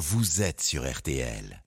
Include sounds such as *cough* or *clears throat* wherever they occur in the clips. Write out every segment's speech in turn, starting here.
vous êtes sur RTL.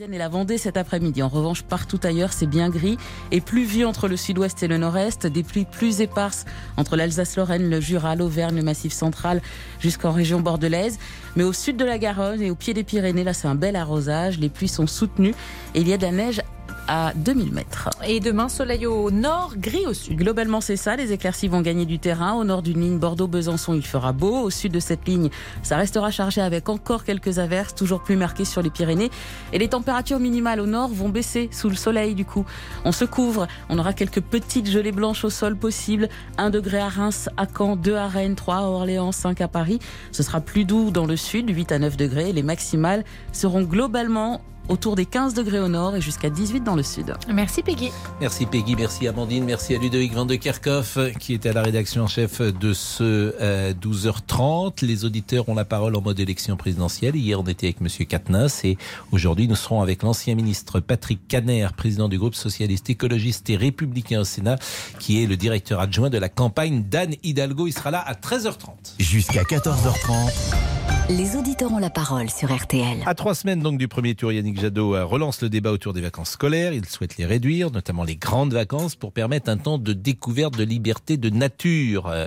Et la Vendée cet après-midi. En revanche, partout ailleurs, c'est bien gris et pluvieux entre le sud-ouest et le nord-est. Des pluies plus éparses entre l'Alsace-Lorraine, le Jura, l'Auvergne, le Massif central jusqu'en région bordelaise. Mais au sud de la Garonne et au pied des Pyrénées, là, c'est un bel arrosage. Les pluies sont soutenues et il y a de la neige à 2000 mètres. Et demain, soleil au nord, gris au sud. Globalement, c'est ça. Les éclaircies vont gagner du terrain. Au nord d'une ligne Bordeaux-Besançon, il fera beau. Au sud de cette ligne, ça restera chargé avec encore quelques averses, toujours plus marquées sur les Pyrénées. Et les températures minimales au nord vont baisser sous le soleil, du coup. On se couvre. On aura quelques petites gelées blanches au sol possibles. 1 degré à Reims, à Caen, 2 à Rennes, 3 à Orléans, 5 à Paris. Ce sera plus doux dans le sud, 8 à 9 degrés. Les maximales seront globalement autour des 15 degrés au nord et jusqu'à 18 dans le sud. Merci Peggy. Merci Peggy, merci Amandine, merci à Ludovic Van de Kerkhoff qui était à la rédaction en chef de ce 12h30. Euh, Les auditeurs ont la parole en mode élection présidentielle. Hier, on était avec Monsieur Katnas et aujourd'hui, nous serons avec l'ancien ministre Patrick Caner, président du groupe socialiste écologiste et républicain au Sénat, qui est le directeur adjoint de la campagne d'Anne Hidalgo. Il sera là à 13h30. Jusqu'à 14h30. Les auditeurs ont la parole sur RTL. À trois semaines donc du premier tour, Yannick Jadot euh, relance le débat autour des vacances scolaires. Il souhaite les réduire, notamment les grandes vacances, pour permettre un temps de découverte de liberté de nature euh,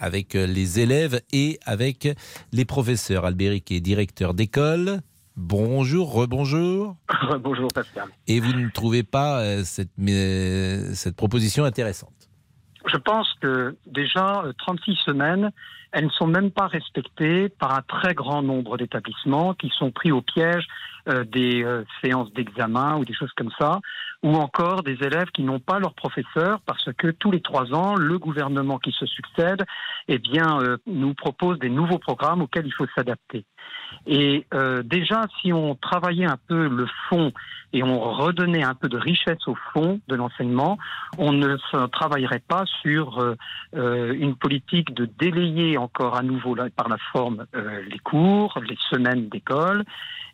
avec euh, les élèves et avec les professeurs. Albéric est directeur d'école. Bonjour, rebonjour. *laughs* Bonjour Pascal. Et vous ne trouvez pas cette, cette proposition intéressante? Je pense que déjà 36 semaines, elles ne sont même pas respectées par un très grand nombre d'établissements qui sont pris au piège des euh, séances d'examen ou des choses comme ça, ou encore des élèves qui n'ont pas leur professeur parce que tous les trois ans, le gouvernement qui se succède, eh bien, euh, nous propose des nouveaux programmes auxquels il faut s'adapter. Et euh, déjà, si on travaillait un peu le fond et on redonnait un peu de richesse au fond de l'enseignement, on ne travaillerait pas sur euh, euh, une politique de délayer encore à nouveau par la forme les cours, les semaines d'école,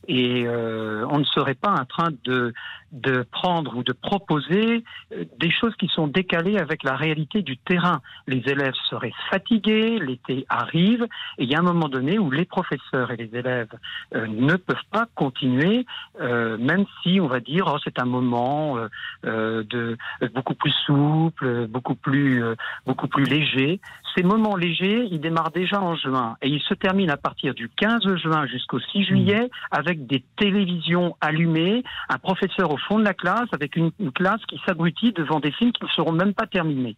et on ne serait pas en train de de prendre ou de proposer euh, des choses qui sont décalées avec la réalité du terrain. Les élèves seraient fatigués, l'été arrive, et il y a un moment donné où les professeurs et les élèves euh, ne peuvent pas continuer, euh, même si on va dire oh, c'est un moment de beaucoup plus souple, beaucoup plus beaucoup plus léger. Ces moments légers, ils démarrent déjà en juin et ils se terminent à partir du 15 juin jusqu'au 6 juillet avec des télévisions allumées, un professeur au fond de la classe avec une, classe qui s'abrutit devant des films qui ne seront même pas terminés.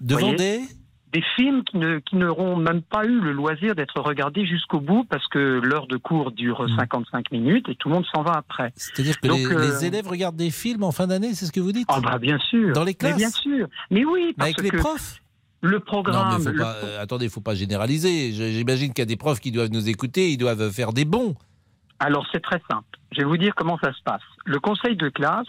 Devant des des films qui, ne, qui n'auront même pas eu le loisir d'être regardés jusqu'au bout parce que l'heure de cours dure 55 hmm. minutes et tout le monde s'en va après. C'est-à-dire que les, euh, élèves regardent des films en fin d'année, c'est ce que vous dites Ah bah bien sûr. Dans les classes mais Bien sûr. Mais oui, parce avec les profs le programme. Non, mais faut pas, euh, attendez, il ne faut pas généraliser. J'imagine qu'il y a des profs qui doivent nous écouter, ils doivent faire des bons. Alors c'est très simple. Je vais vous dire comment ça se passe. Le conseil de classe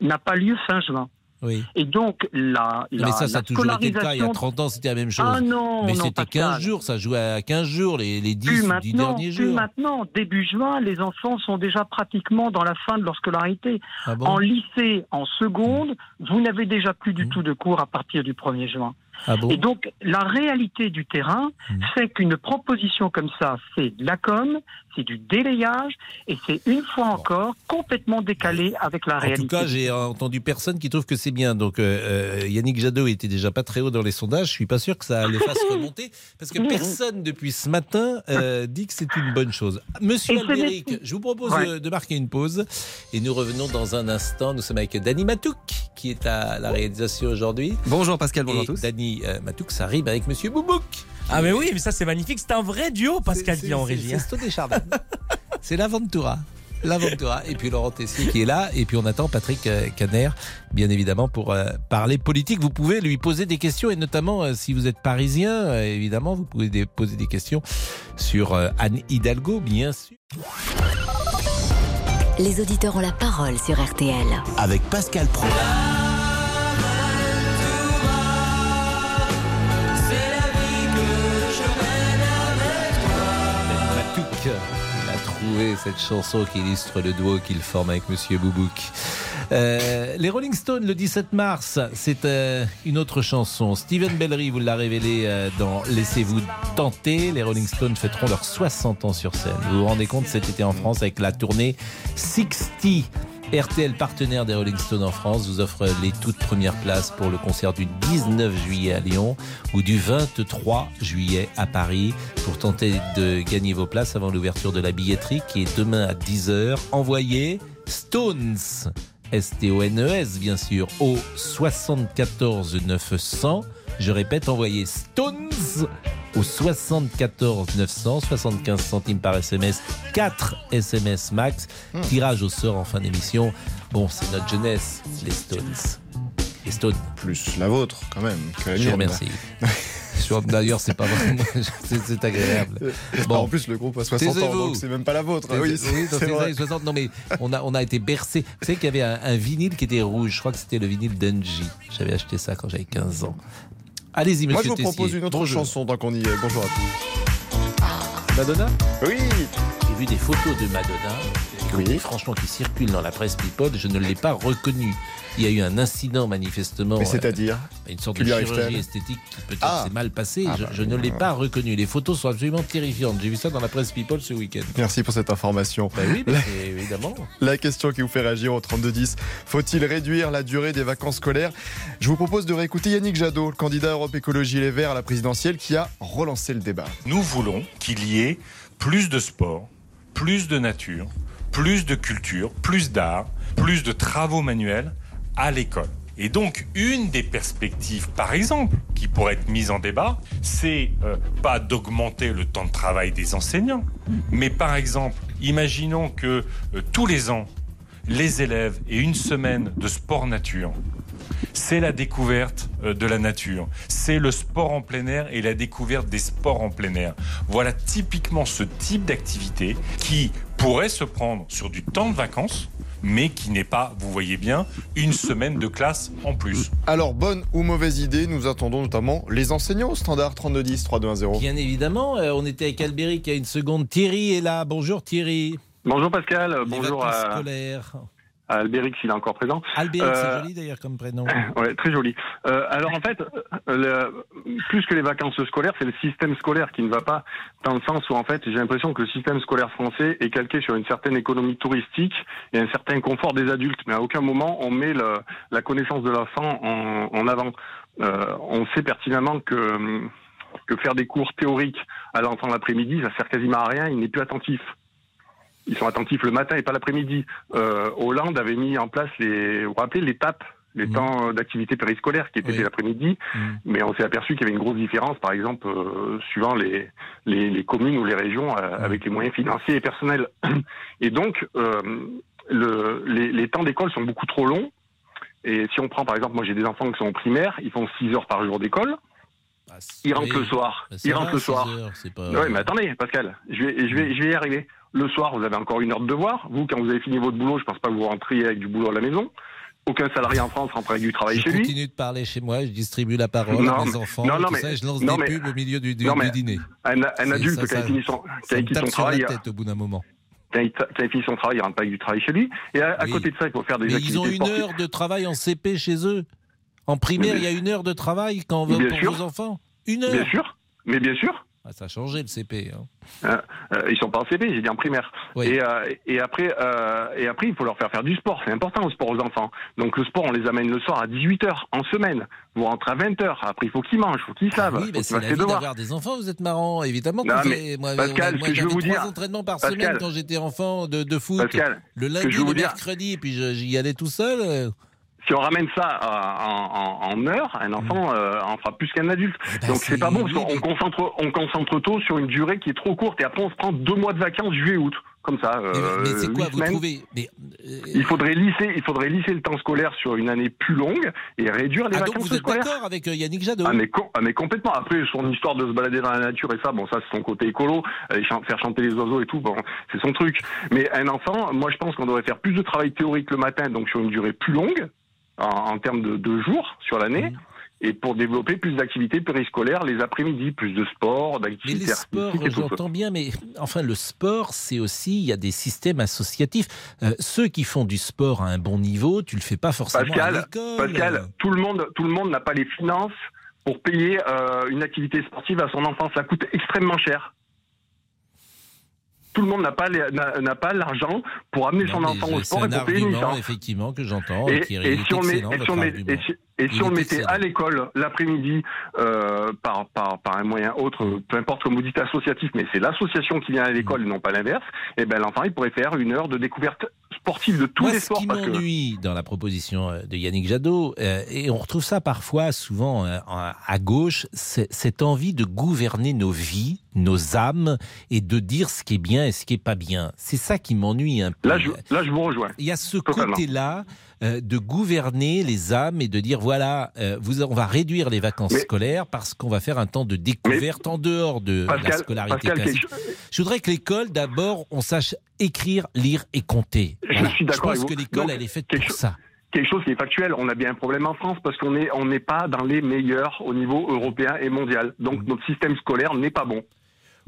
n'a pas lieu fin juin. Oui. Et donc, la. mais ça, ça a toujours été le cas. Il y a 30 ans, c'était la même chose. Ah non, mais c'était 15 jours, ça jouait à 15 jours, les, les 10 ou 10 derniers jours. maintenant, début juin, les enfants sont déjà pratiquement dans la fin de leur scolarité. Ah en lycée, en seconde, vous n'avez déjà plus du mmh. tout de cours à partir du 1er juin. Ah et donc, la réalité du terrain mmh. fait qu'une proposition comme ça, c'est de la com, c'est du délayage, et c'est une fois encore complètement décalé avec la réalité. En tout cas, j'ai entendu personne qui trouve que c'est bien. Donc, euh, euh, Yannick Jadot était déjà pas très haut dans les sondages. Je suis pas sûr que ça le fasse *laughs* remonter, parce que personne depuis ce matin euh, dit que c'est une bonne chose. Monsieur Albéric, je vous propose de marquer une pause, et nous revenons dans un instant. Nous sommes avec Dani Matouk, qui est à la réalisation aujourd'hui. Bonjour Pascal, bonjour à tous. Dani Matouk, ça arrive avec Monsieur Boubouk. Ah mais oui, mais ça c'est magnifique, c'est un vrai duo Pascal qui en régie. C'est hein. *laughs* C'est l'Aventura. L'Aventura. Et puis Laurent Tessier qui est là. Et puis on attend Patrick euh, Caner, bien évidemment, pour euh, parler politique. Vous pouvez lui poser des questions et notamment euh, si vous êtes parisien, évidemment, vous pouvez poser des questions sur Anne Hidalgo, bien sûr. Les auditeurs ont la parole sur RTL. Avec Pascal Pro. Cette chanson qui illustre le duo qu'il forme avec Monsieur Boubouk. Euh, les Rolling Stones, le 17 mars, c'est euh, une autre chanson. Steven Bellery vous l'a révélé euh, dans Laissez-vous tenter. Les Rolling Stones fêteront leurs 60 ans sur scène. Vous vous rendez compte cet été en France avec la tournée 60 RTL, partenaire des Rolling Stones en France, vous offre les toutes premières places pour le concert du 19 juillet à Lyon ou du 23 juillet à Paris. Pour tenter de gagner vos places avant l'ouverture de la billetterie qui est demain à 10h, envoyez Stones, S-T-O-N-E-S E bien sûr, au 74 900. Je répète, envoyez Stones au 74 900, 75 centimes par SMS, 4 SMS max. Tirage au sort en fin d'émission. Bon, c'est notre jeunesse, les Stones. Les Stones, Plus la vôtre, quand même. que la je vous remercie. *laughs* D'ailleurs, c'est pas vraiment. C'est agréable. *laughs* Bon, en plus, le groupe a 60 ans, donc c'est même pas la vôtre. Oui, Oui, dans c'est les vrai. années 60. Non, mais on a, on a été bercé. Vous savez qu'il y avait un, un vinyle qui était rouge. Je crois que c'était le vinyle d'Engie. J'avais acheté ça quand j'avais 15 ans. Allez-y, monsieur Moi, je vous Tessier. propose une autre Bonjour. chanson tant qu'on y est. Bonjour à tous. Madonna? Oui, J'ai vu des photos de Madonna. Oui. Franchement, qui circulent dans la presse People. Je ne l'ai pas reconnue. Il y a eu un incident manifestement. mais c'est-à-dire euh, une sorte de chirurgie esthétique qui peut-être Ah. s'est mal passée. Ah je bah, je ne l'ai pas reconnue. Les photos sont absolument terrifiantes. J'ai vu ça dans la presse People ce week-end. Merci pour cette information. Ben oui, mais c'est évidemment. La question qui vous fait réagir au 3210, faut-il réduire la durée des vacances scolaires? Je vous propose de réécouter Yannick Jadot, le candidat Europe Écologie Les Verts à la présidentielle, qui a relancé le débat. Nous voulons qu'il y ait plus de sport, plus de nature, plus de culture, plus d'art, plus de travaux manuels à l'école. Et donc, une des perspectives, par exemple, qui pourrait être mise en débat, c'est euh, pas d'augmenter le temps de travail des enseignants, mais par exemple, imaginons que euh, tous les ans, les élèves aient une semaine de sport nature. C'est la découverte euh, de la nature. C'est le sport en plein air et la découverte des sports en plein air. Voilà typiquement ce type d'activité qui pourrait se prendre sur du temps de vacances, mais qui n'est pas, vous voyez bien, une semaine de classe en plus. Alors, bonne ou mauvaise idée, nous attendons notamment les enseignants au standard 3210 3210. Bien évidemment, euh, on était avec Albéric il y a une seconde. Thierry est là. Bonjour Thierry. Bonjour Pascal, Les bonjour à, scolaires. À Albéric s'il est encore présent. Albéric, Euh, c'est joli d'ailleurs comme prénom. *laughs* Ouais, très joli. Euh, alors en fait, euh, le- plus que les vacances scolaires, c'est le système scolaire qui ne va pas dans le sens où en fait j'ai l'impression que le système scolaire français est calqué sur une certaine économie touristique et un certain confort des adultes, mais à aucun moment on met le- la connaissance de l'enfant en, en avant. Euh, on sait pertinemment que que faire des cours théoriques à l'enfant l'après-midi, ça sert quasiment à rien. Il n'est plus attentif. Ils sont attentifs le matin et pas l'après-midi. Euh, Hollande avait mis en place les, vous vous rappelez, les TAP, les Mhm. temps d'activité périscolaire qui étaient Oui. l'après-midi, Mhm. mais on s'est aperçu qu'il y avait une grosse différence, par exemple, euh, suivant les, les, les communes ou les régions euh, Mhm. avec les moyens financiers et personnels. *clears throat* Et donc, le, les, les temps d'école sont beaucoup trop longs. Et si on prend, par exemple, moi j'ai des enfants qui sont en primaire, ils font 6 heures par jour d'école, Ah, ils rentrent oui. le soir. Bah, ça Ils rentrent le six soir. heures, c'est pas... Oui, mais attendez, Pascal, je vais, je vais, je vais y arriver. Le soir, vous avez encore une heure de devoir. Vous, quand vous avez fini votre boulot, je pense pas que vous rentriez avec du boulot à la maison. Aucun salarié en France rentre avec du travail je chez lui. continue de parler chez moi, je distribue la parole Non, à mes enfants, non, non, tout mais- ça, je lance des mais- pubs au milieu du, dîner. Un, adulte ça, qui a fini son, qui a son la travail, tête au bout d'un moment. qui a, qui a fini son travail, il rentre pas avec du travail chez lui. Et à, côté de ça, il faut faire des Mais activités ils ont une sportives. heure de travail en CP chez eux. En primaire, il y a une heure de travail quand on Bien pour sûr. vos enfants. Une heure Bien sûr, mais bien sûr. Ah, Ça a changé le CP. hein. Euh, ils sont pas en CP, j'ai dit en primaire. Oui. Et, euh, et après, euh, et après, il faut leur faire faire du sport. C'est important le sport aux enfants. Donc le sport, on les amène le soir à 18 h en semaine. Vous rentrez à 20 h Après, il faut qu'ils mangent, il faut qu'ils savent. oui, faut mais c'est la vie d'avoir des enfants, vous êtes marrant. Évidemment Non, mais moi, Pascal, ce que je veux j'avais vous trois dire- entraînements par Pascal. semaine quand j'étais enfant de, de foot. Pascal, le lundi, le dire- mercredi, puis je- j'y allais tout seul. Si on ramène ça en, en, en heures, un enfant euh, en fera plus qu'un adulte. Eh ben, Donc c'est pas bon parce qu'on concentre, on concentre tôt sur une durée qui est trop courte et après on se prend deux mois de vacances juillet-août. Comme ça. Mais, euh, mais c'est quoi, vous trouvez mais, euh, Il faudrait lisser, il faudrait lisser le temps scolaire sur une année plus longue et réduire les Ah, donc vacances vous êtes d'accord avec euh, Yannick Jadot Ah mais, ah mais complètement. Après son histoire de se balader dans la nature et ça, bon ça c'est son côté écolo, aller chan- faire chanter les oiseaux et tout, bon c'est son truc. Mais un enfant, moi je pense qu'on devrait faire plus de travail théorique le matin, donc sur une durée plus longue en, en termes de, de jours sur l'année. Et pour développer plus d'activités périscolaires les après-midi, plus de sport, Mais les d'activités sports, j'entends bien, mais enfin, le sport, c'est aussi, il y a des systèmes associatifs. Euh, ceux qui font du sport à un bon niveau, tu le fais pas forcément à Pascal, l'école. Pascal, tout le monde, tout le monde n'a pas les finances pour payer euh, une activité sportive à son enfant. Ça coûte extrêmement cher. Tout le monde n'a pas n'a l'argent pour amener son enfant au sport et pour payer une argument, licence. effectivement, que j'entends. Et, et si on, met- et si on le mettait à l'école l'après-midi euh, par, par, par un moyen autre, peu importe comme vous dites associatif, mais c'est l'association qui vient à l'école et non pas l'inverse, et ben l'enfant il pourrait faire une heure de découverte sportive de tous Moi, les ce sports. qui parce que- m'ennuie dans la proposition euh, de Yannick Jadot, euh, et on retrouve ça parfois, souvent euh, à gauche, cette envie de gouverner nos vies, nos âmes, et de dire ce qui est bien et ce qui est pas bien. C'est ça qui m'ennuie un peu. Là, je, là, je vous rejoins. Il y a ce côté-là euh, de gouverner les âmes et de dire voilà, euh, vous, on va réduire les vacances Mais- scolaires parce qu'on va faire un temps de découverte en dehors de la scolarité Pascal, classique. Je voudrais que l'école, d'abord, on sache écrire, lire et compter. Je Voilà. suis d'accord pense avec que l'école, elle est faite pour chose- ça. quelque chose qui est factuel. On a bien un problème en France parce qu'on est on n'est pas dans les meilleurs au niveau européen et mondial. Donc notre système scolaire n'est pas bon.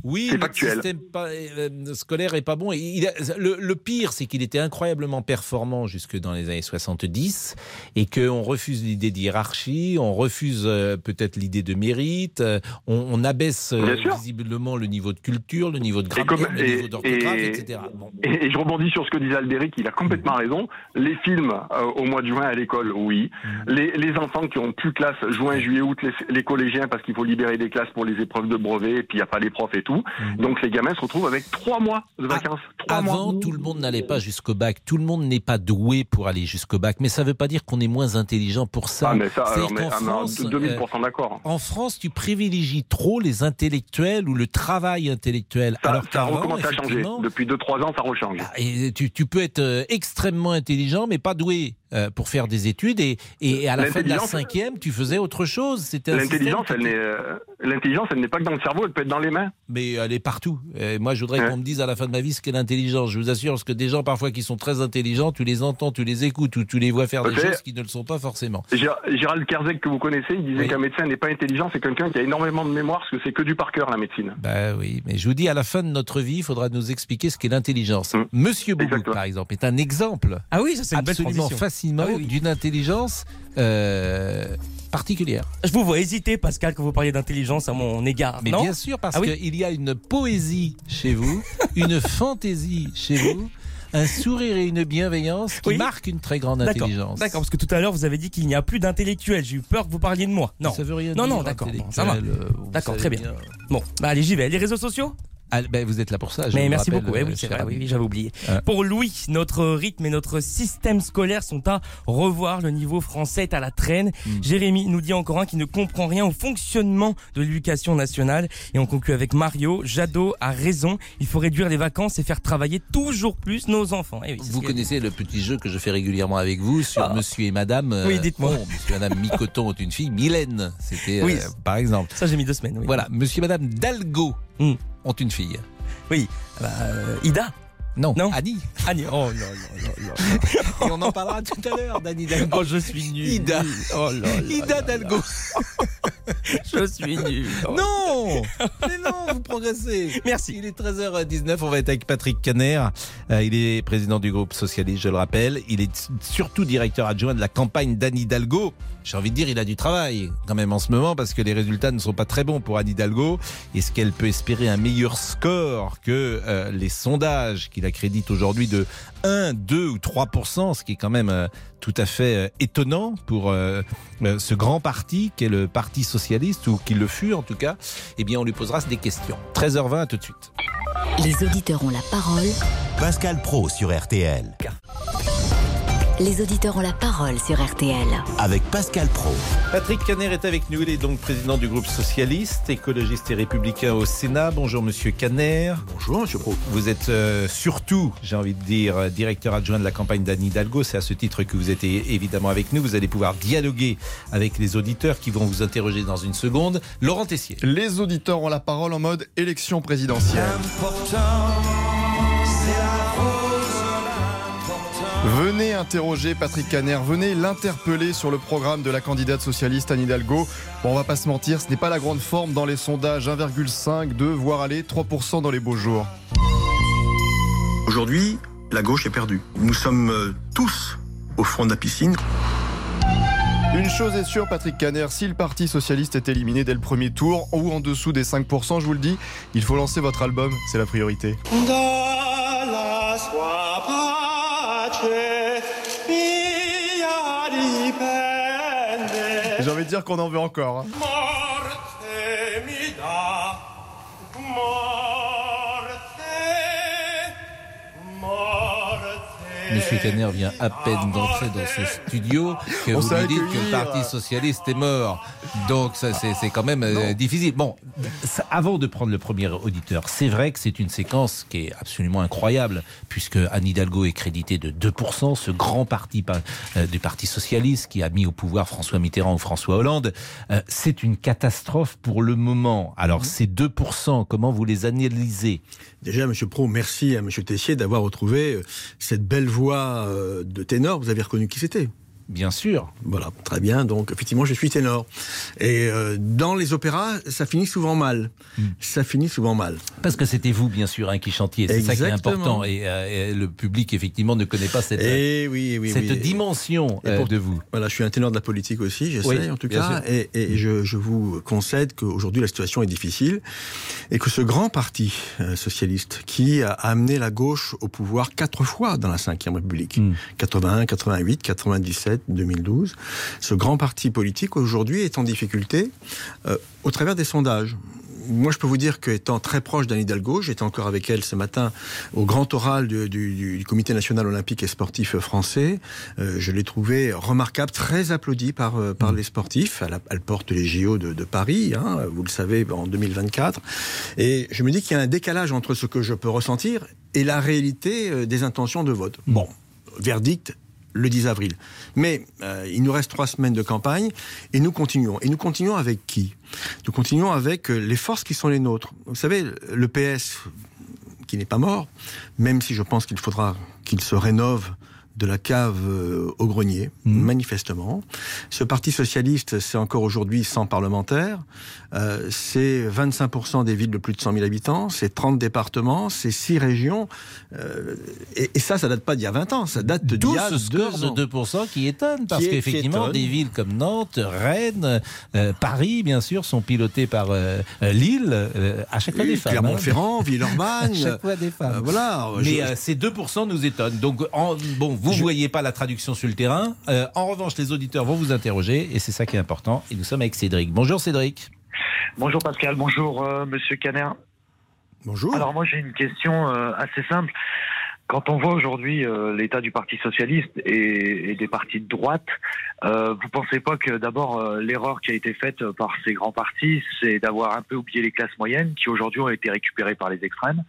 Oui, factuel. système euh, scolaire est pas bon. Et il a- le, le pire, c'est qu'il était incroyablement performant jusque dans les années 70 et qu'on refuse l'idée d'hierarchie, on refuse euh, peut-être l'idée de mérite, euh, on, on abaisse visiblement le niveau de culture, le niveau de grammaire, le niveau d'orthographe, et- etc. Bon. et- et je rebondis sur ce que disait Albéric, il a complètement raison. Les films euh, au mois de juin à l'école, oui. Les, les enfants qui ont plus classe juin, juillet, août, les, les collégiens parce qu'il faut libérer des classes pour les épreuves de brevet et puis il n'y a pas les profs et tout. Donc les gamins se retrouvent avec trois mois de vacances. Trois Avant, mois. tout le monde n'allait pas jusqu'au bac. Tout le monde n'est pas doué pour aller jusqu'au bac. Mais ça ne veut pas dire qu'on est moins intelligent pour ça. Ah mais ça, alors, mais, ah, en France, 2000% d'accord. En France, tu privilégies trop les intellectuels ou le travail intellectuel. Ça, alors ça a recommencé à changer. Depuis 2-3 ans, ça rechange. ah, et tu, tu peux être euh, extrêmement intelligent, mais pas doué euh, pour faire des études. Et, et à la fin de la cinquième, tu faisais autre chose. Euh, l'intelligence, elle n'est pas que dans le cerveau, elle peut être dans les mains. Mais elle est partout. Et moi, je voudrais Ouais. qu'on me dise à la fin de ma vie ce qu'est l'intelligence. Je vous assure, parce que des gens parfois qui sont très intelligents, tu les entends, tu les écoutes, ou tu les vois faire des choses qui ne le sont pas forcément. Gérald Kerzek, que vous connaissez, il disait Oui. qu'un médecin n'est pas intelligent, c'est quelqu'un qui a énormément de mémoire, parce que c'est que du par cœur, la médecine. Bah oui, mais je vous dis, à la fin de notre vie, il faudra nous expliquer ce qu'est l'intelligence. Mm. Monsieur Boubouk, par exemple, est un exemple Ah oui, ça c'est une belle absolument transition. fascinant Ah oui, oui. d'une intelligence particulière. Je vous vois hésiter, Pascal, quand vous parliez d'intelligence à mon égard. Mais non bien sûr, parce Ah oui. qu'il y a une poésie chez vous, *laughs* une fantaisie chez vous, un sourire et une bienveillance qui Oui. marquent une très grande D'accord, intelligence. d'accord, parce que tout à l'heure vous avez dit qu'il n'y a plus d'intellectuels. J'ai eu peur que vous parliez de moi. Non. Ça veut rien Non, dire, non, d'accord, bon, ça va. euh, D'accord, très bien. Bon, bah allez, j'y vais. Les réseaux sociaux? Ah, ben, vous êtes là pour ça. je Mais merci rappelle, beaucoup. Eh euh, oui, vrai, j'avais oublié. Ah. Pour Louis, notre rythme et notre système scolaire sont à revoir. Le niveau français est à la traîne. Hmm. Jérémy nous dit encore un qui ne comprend rien au fonctionnement de l'éducation nationale. Et on conclut avec Mario. Jadot a raison. Il faut réduire les vacances et faire travailler toujours plus nos enfants. Eh oui, Vous connaissez le petit jeu que je fais régulièrement avec vous sur Monsieur et Madame. euh, Oui, dites-moi. oh, monsieur et Madame Micoton ont une fille, Mylène. C'était Oui. euh, par exemple. Ça, j'ai mis deux semaines. Voilà, Monsieur et Madame Dalgo Hmm. ont une fille. Oui. Euh, Ida. Non, Non. Annie. Annie. Oh non, non, non, non. *laughs* Et on en parlera tout à l'heure d'Annie Dalgo. Oh, je suis nul. Ida. Oh là là. Ida Dalgo. *laughs* Je suis nul. Non Mais non, vous progressez. Merci. Il est 13h19, on va être avec Patrick Caner. Euh, il est président du groupe socialiste, je le rappelle. Il est surtout directeur adjoint de la campagne d'Anne Hidalgo. J'ai envie de dire, il a du travail quand même en ce moment parce que les résultats ne sont pas très bons pour Anne Hidalgo. Est-ce qu'elle peut espérer un meilleur score que euh, les sondages qu'il accrédite aujourd'hui de 1, 2 ou 3 ce qui est quand même euh, tout à fait euh, étonnant pour euh, euh, ce grand parti qu'est le Parti socialiste ou qu'il le fut en tout cas? Eh bien, on lui posera des questions. 13h20, à tout de suite. Les auditeurs ont la parole. Pascal Pro sur RTL. Les auditeurs ont la parole sur RTL. Avec Pascal Pro. Patrick Caner est avec nous. Il est donc président du groupe socialiste, écologiste et républicain au Sénat. Bonjour, monsieur Caner. Bonjour, monsieur Pro. Vous êtes euh, surtout, j'ai envie de dire, euh, directeur adjoint de la campagne d'Anne Hidalgo. C'est à ce titre que vous êtes évidemment avec nous. Vous allez pouvoir dialoguer avec les auditeurs qui vont vous interroger dans une seconde. Laurent Tessier. Les auditeurs ont la parole en mode élection présidentielle. Venez interroger Patrick Caner, venez l'interpeller sur le programme de la candidate socialiste Anne Hidalgo. Bon, on va pas se mentir, ce n'est pas la grande forme dans les sondages, 1,5, 2, voire aller 3% dans les beaux jours. Aujourd'hui, la gauche est perdue. Nous sommes euh, tous au fond de la piscine. Une chose est sûre, Patrick Caner, si le Parti Socialiste est éliminé dès le premier tour ou en dessous des 5%, je vous le dis, il faut lancer votre album, c'est la priorité. Dire qu'on en veut encore. hein. Monsieur Caner vient à peine d'entrer dans ce studio que On vous lui dites que le. Parti Socialiste est mort. Donc ça c'est c'est quand même euh, difficile. Bon, ça- avant de prendre le premier auditeur, c'est vrai que c'est une séquence qui est absolument incroyable puisque Anne Hidalgo est créditée de 2%, ce grand parti pa- euh, du Parti Socialiste qui a mis au pouvoir François Mitterrand ou François Hollande. Euh, c'est une catastrophe pour le moment. Alors ces 2%, comment vous les analysez? Déjà, Monsieur Pro, merci à Monsieur Tessier d'avoir retrouvé euh, cette belle voix euh, de ténor. Vous avez reconnu qui c'était Bien sûr. Voilà, très bien. Donc, effectivement, je suis ténor. Et euh, dans les opéras, ça finit souvent mal. Ça finit souvent mal. Parce que c'était vous, bien sûr, hein, qui chantiez. C'est ça qui est important. Et, euh, et le public, effectivement, ne connaît pas cette, Eh oui, oui, cette oui. dimension Et euh, pour- de vous. Voilà, je suis un ténor de la politique aussi, j'essaie en tout cas, sûr. et, et je, je vous concède qu'aujourd'hui la situation est difficile et que ce grand parti socialiste qui a amené la gauche au pouvoir quatre fois dans la Ve République, Hmm. 81, 88, 97, 2012, ce grand parti politique aujourd'hui est en difficulté euh, au travers des sondages. Moi, je peux vous dire qu'étant très proche d'Anne Hidalgo, j'étais encore avec elle ce matin au grand oral du, du- du- du Comité national olympique et sportif français. Euh, je l'ai trouvée remarquable, très applaudie par, euh, par les sportifs. Elle, porte les JO de, de Paris, hein, vous le savez, en 2024. Et je me dis qu'il y a un décalage entre ce que je peux ressentir et la réalité des intentions de vote. Bon, verdict le 10 avril. Mais euh, il nous reste trois semaines de campagne et nous continuons. Et nous continuons avec qui? Nous continuons avec euh, les forces qui sont les nôtres. Vous savez, le PS, qui n'est pas mort, même si je pense qu'il faudra qu'il se rénove de la cave euh, au grenier, manifestement. Ce Parti socialiste, c'est encore aujourd'hui 100 parlementaires, euh, c'est 25% des villes de plus de 100 000 habitants, c'est 30 départements, c'est 6 régions, euh, et, et ça, ça date pas d'il y a 20 ans, ça date d'il y a ce score deux ans. de 2% qui étonne, parce qu'effectivement, des villes comme Nantes, Rennes, euh, Paris, bien sûr, sont pilotées par Lille, à chaque fois Oui, des femmes. Clermont-Ferrand, hein. *laughs* Villeurbanne. à chaque fois des femmes. Voilà. Mais Je- ces 2% nous étonnent. Donc, en- bon, vous ne voyez pas la traduction sur le terrain. Euh, en revanche, les auditeurs vont vous interroger, et c'est ça qui est important. Et nous sommes avec Cédric. Bonjour Cédric. Bonjour Pascal, bonjour euh, Monsieur Caner. Bonjour. Alors moi j'ai une question euh, assez simple. Quand on voit aujourd'hui euh, l'état du Parti socialiste et, et des partis de droite, euh, vous pensez pas que d'abord euh, l'erreur qui a été faite par ces grands partis, c'est d'avoir un peu oublié les classes moyennes qui aujourd'hui ont été récupérées par les extrêmes?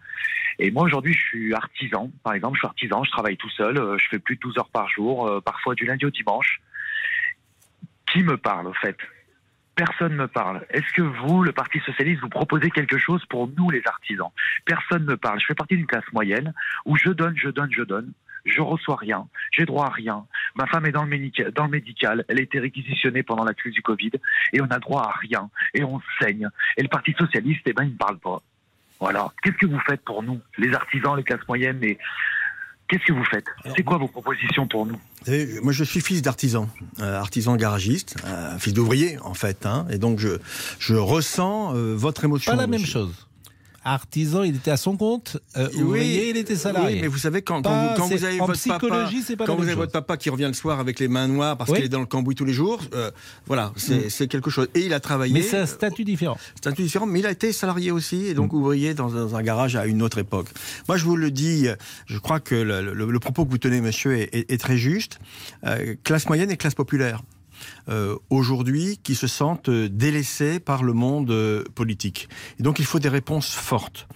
Et moi aujourd'hui je suis artisan, par exemple, je suis artisan, je travaille tout seul, euh, je fais plus de 12 heures par jour, euh, parfois du lundi au dimanche. Qui me parle au fait? Personne ne me parle. Est-ce que vous, le Parti socialiste, vous proposez quelque chose pour nous, les artisans? Personne ne me parle. Je fais partie d'une classe moyenne où je donne, je donne, je donne. Je reçois rien. J'ai droit à rien. Ma femme est dans le, médica- dans le médical. Elle a été réquisitionnée pendant la crise du Covid et on a droit à rien. Et on saigne. Et le Parti socialiste, eh ben, il ne parle pas. Voilà. Qu'est-ce que vous faites pour nous, les artisans, les classes moyennes et Qu'est-ce que vous faites C'est quoi vos propositions pour nous Vous savez, moi, je suis fils d'artisan, euh, artisan garagiste, euh, fils d'ouvrier en fait, hein, et donc je je ressens euh, votre émotion. Pas la même chose. Artisan, il était à son compte. euh, ouvrier, il était salarié. Oui, mais vous savez, quand, vous, quand c'est- vous avez votre papa, quand vous avez votre papa qui revient le soir avec les mains noires parce Oui. qu'il est dans le cambouis tous les jours, euh, voilà, c'est Mm. c'est quelque chose. Et il a travaillé. Mais c'est un statut différent. statut différent, mais il a été salarié aussi, et donc Mm. ouvrier dans un, dans un garage à une autre époque. Moi, je vous le dis, je crois que le, le- le propos que vous tenez, monsieur, est, est- est très juste. Euh, classe moyenne et classe populaire. Euh, aujourd'hui qui se sentent euh, délaissés par le monde euh, politique. Et donc il faut des réponses fortes,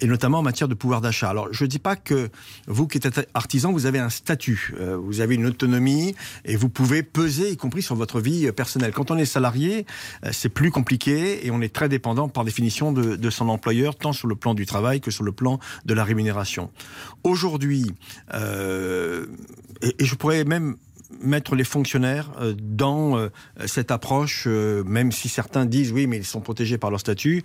et notamment en matière de pouvoir d'achat. Alors je ne dis pas que vous qui êtes artisan, vous avez un statut, vous avez une autonomie et vous pouvez peser, y compris sur votre vie personnelle. Quand on est salarié, c'est plus compliqué et on est très dépendant par définition de, son employeur, tant sur le plan du travail que sur le plan de la rémunération. Aujourd'hui, et je pourrais même mettre les fonctionnaires euh, dans euh, cette approche, euh, même si certains disent oui, mais ils sont protégés par leur statut.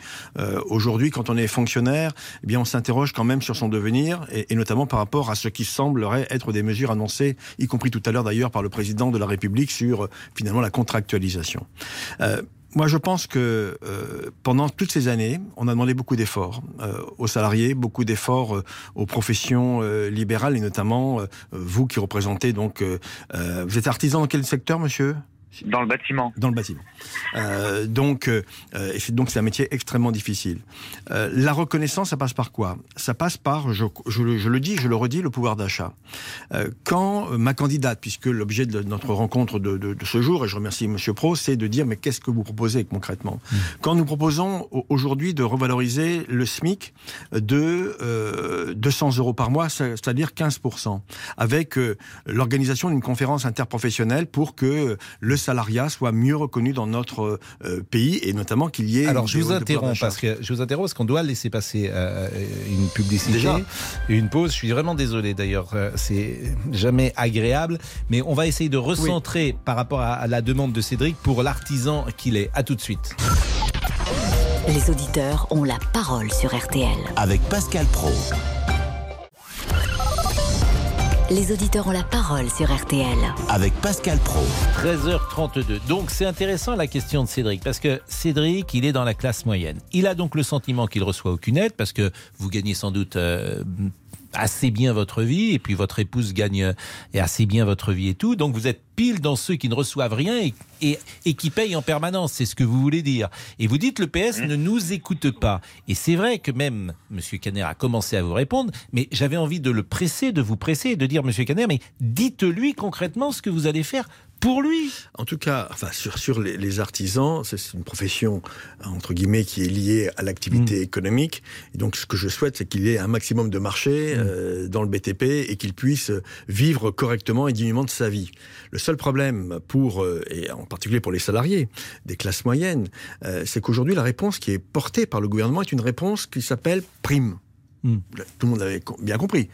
Aujourd'hui, quand on est fonctionnaire, eh bien, on s'interroge quand même sur son devenir, et, et notamment par rapport à ce qui semblerait être des mesures annoncées, y compris tout à l'heure d'ailleurs par le président de la République sur finalement la contractualisation. Euh, moi, je pense que euh, pendant toutes ces années, on a demandé beaucoup d'efforts euh, aux salariés, beaucoup d'efforts euh, aux professions libérales et notamment vous qui représentez donc. vous êtes artisan dans quel secteur, monsieur? Dans le bâtiment. Dans le bâtiment. Euh, donc, euh, c'est donc c'est un métier extrêmement difficile. Euh, la reconnaissance, ça passe par quoi? Ça passe par, je, je, le- je le dis, je le redis, le pouvoir d'achat. Euh, quand euh, ma candidate, puisque l'objet de notre rencontre de, de- de ce jour, et je remercie Monsieur Pro, c'est de dire mais qu'est-ce que vous proposez concrètement? Quand nous proposons au- aujourd'hui de revaloriser le SMIC de euh, 200 euros par mois, c'est- c'est-à-dire 15%, avec euh, l'organisation d'une conférence interprofessionnelle pour que euh, le salariat soit mieux reconnu dans notre euh, pays et notamment qu'il y ait. Alors une je vous interromps parce que je vous interromps parce qu'on doit laisser passer euh, une publicité, Déjà une pause. Je suis vraiment désolé d'ailleurs, euh, c'est jamais agréable, mais on va essayer de recentrer par rapport à, à la demande de Cédric pour l'artisan qu'il est. À tout de suite. Les auditeurs ont la parole sur RTL. Avec Pascal Pro. Les auditeurs ont la parole sur RTL. Avec Pascal Pro. 13h32. Donc c'est intéressant la question de Cédric parce que Cédric, il est dans la classe moyenne. Il a donc le sentiment qu'il reçoit aucune aide parce que vous gagnez sans doute euh, assez bien votre vie et puis votre épouse gagne euh, assez bien votre vie et tout. Donc vous êtes pile dans ceux qui ne reçoivent rien et, et, et qui payent en permanence. C'est ce que vous voulez dire. Et vous dites le PS ne nous écoute pas. Et c'est vrai que même Monsieur Caner a commencé à vous répondre, mais j'avais envie de le presser, de vous presser et de dire Monsieur Caner, mais dites-lui concrètement ce que vous allez faire pour lui. En tout cas, enfin, sur, sur les, les artisans, c'est une profession, entre guillemets, qui est liée à l'activité Mm. économique. Et donc, ce que je souhaite, c'est qu'il y ait un maximum de marché euh, dans le BTP et qu'il puisse vivre correctement et dignement de sa vie. Le seul problème pour, euh, et en particulier pour les salariés des classes moyennes, euh, c'est qu'aujourd'hui, la réponse qui est portée par le gouvernement est une réponse qui s'appelle prime. Mm. Tout le monde avait bien compris.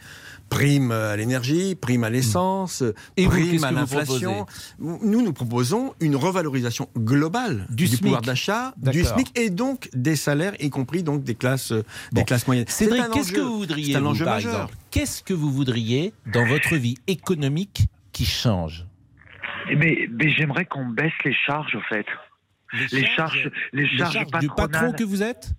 Prime à l'énergie, prime à l'essence, Et vous, prime à vous l'inflation. Nous, nous proposons une revalorisation globale Du du, SMIC. pouvoir d'achat, du. SMIC et donc des salaires, y compris donc des classes, euh, des classes moyennes. Cédric, qu'est-ce que enjeu. vous voudriez, C'est un vous, enjeu par majeur. exemple? Qu'est-ce que vous voudriez dans votre vie économique qui change? Eh, Mais, mais j'aimerais qu'on baisse les charges, au fait. Les charges, les Les charges, du patron que vous êtes?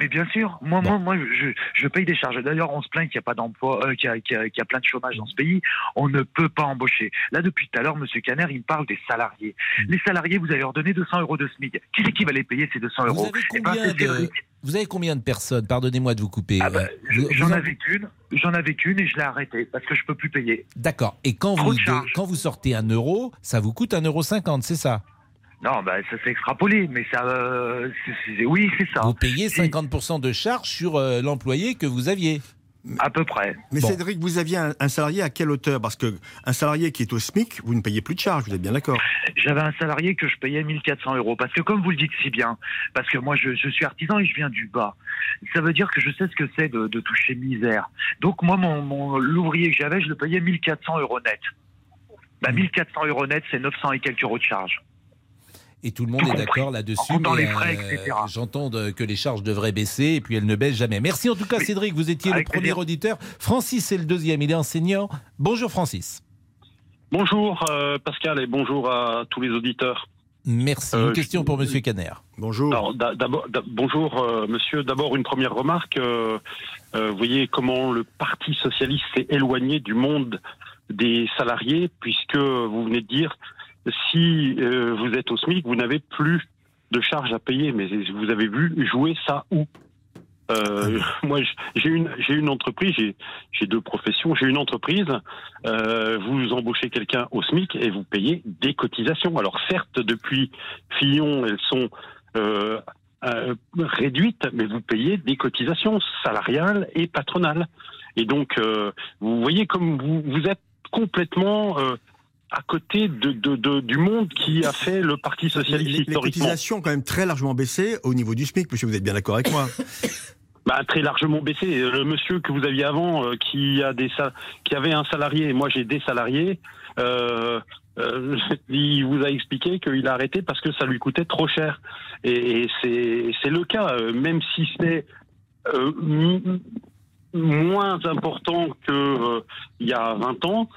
Mais bien sûr, moi, moi, moi, je, je paye des charges. D'ailleurs, on se plaint qu'il n'y a pas d'emploi, euh, qu'il y, a- y y plein de chômage dans ce pays. On ne peut pas embaucher. Là, depuis tout à l'heure, Monsieur Caner, il me parle des salariés. Mm. Les salariés, vous allez leur donner 200 euros de SMIC. Qui c'est qui va les payer ces 200 vous euros avez, Eh ben, combien de, vous avez combien de personnes? Pardonnez-moi de vous couper. Ah bah, vous- J'en en- avais qu'une, j'en avais qu'une et je l'ai arrêtée parce que je peux plus payer. D'accord. Et quand Trop vous, de quand vous sortez un euro, ça vous coûte un euro cinquante, c'est ça? Non, bah, ça s'est extrapolé, mais ça, euh, oui, c'est ça. Vous payez Si. 50% de charges sur euh, l'employé que vous aviez. À peu près. Mais Bon. Cédric, vous aviez un, un salarié à quelle hauteur? Parce que un salarié qui est au SMIC, vous ne payez plus de charges, vous êtes bien d'accord? J'avais un salarié que je payais 1400 euros. Parce que comme vous le dites si bien, parce que moi je, je suis artisan et je viens du bas, ça veut dire que je sais ce que c'est de, de toucher misère. Donc moi, mon, mon- l'ouvrier que j'avais, je le payais 1400 euros net. Bah, 1400 euros net, c'est 900 et quelques euros de charge. Et tout le monde Tout est d'accord là-dessus. Euh, etc. J'entends que les charges devraient baisser et puis elles ne baissent jamais. Merci en tout cas, Oui. Cédric. Vous étiez le premier plaisir. auditeur. Francis est le deuxième. Il est enseignant. Bonjour, Francis. Bonjour euh, Pascal et bonjour à tous les auditeurs. Merci. Euh, Une question je- pour Monsieur Caner. Bonjour. Alors, d'abord, bonjour euh, monsieur. D'abord une première remarque. euh, euh, vous voyez comment le Parti socialiste s'est éloigné du monde des salariés, puisque vous venez de dire si euh, vous êtes au SMIC, vous n'avez plus de charges à payer. Mais vous avez vu jouer ça où? Euh, *laughs* moi, j'ai une, j'ai une entreprise, j'ai, deux professions. J'ai une entreprise. Euh, vous embauchez quelqu'un au SMIC et vous payez des cotisations. Alors certes, depuis Fillon, elles sont euh, réduites, mais vous payez des cotisations salariales et patronales. Et donc, vous voyez comme vous, vous êtes complètement à côté de, de, de- du monde qui a fait le Parti socialiste les- les historiquement. cotisations ont quand même très largement baissé au niveau du SMIC, monsieur, vous êtes bien d'accord avec moi *laughs* Bah, très largement baissé. Le monsieur que vous aviez avant, euh, qui a des qui avait un salarié, et moi j'ai des salariés, euh, euh, *laughs* il vous a expliqué qu'il a arrêté parce que ça lui coûtait trop cher. Et, et c'est le cas, euh, même si c'est euh, moins important que euh, il y a 20 ans,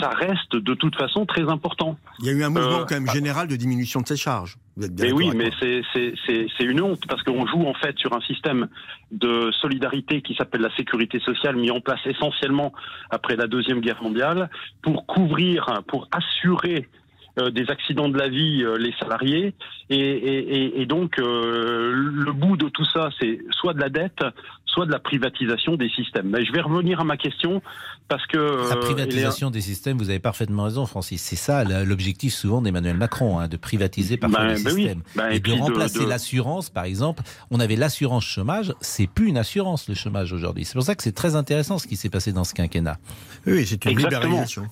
ça reste de toute façon très important. Il y a eu un mouvement Euh, quand même général de diminution de ces charges. Vous êtes bien Mais oui, mais c'est une honte parce qu'on joue en fait sur un système de solidarité qui s'appelle la sécurité sociale mis en place essentiellement après la deuxième guerre mondiale pour couvrir, pour assurer des accidents de la vie euh, les salariés et, et, et, et donc euh, le bout de tout ça c'est soit de la dette soit de la privatisation des systèmes. Mais je vais revenir à ma question parce que La euh, privatisation des systèmes, vous avez parfaitement raison, Francis. C'est ça l'objectif souvent d'Emmanuel Macron, hein, de privatiser parfois Ben, les ben oui. systèmes. Ben, et et de remplacer de- l'assurance, par exemple. On avait l'assurance chômage, c'est plus une assurance le chômage aujourd'hui. C'est pour ça que c'est très intéressant ce qui s'est passé dans ce quinquennat. Oui, c'est une Exactement. libéralisation.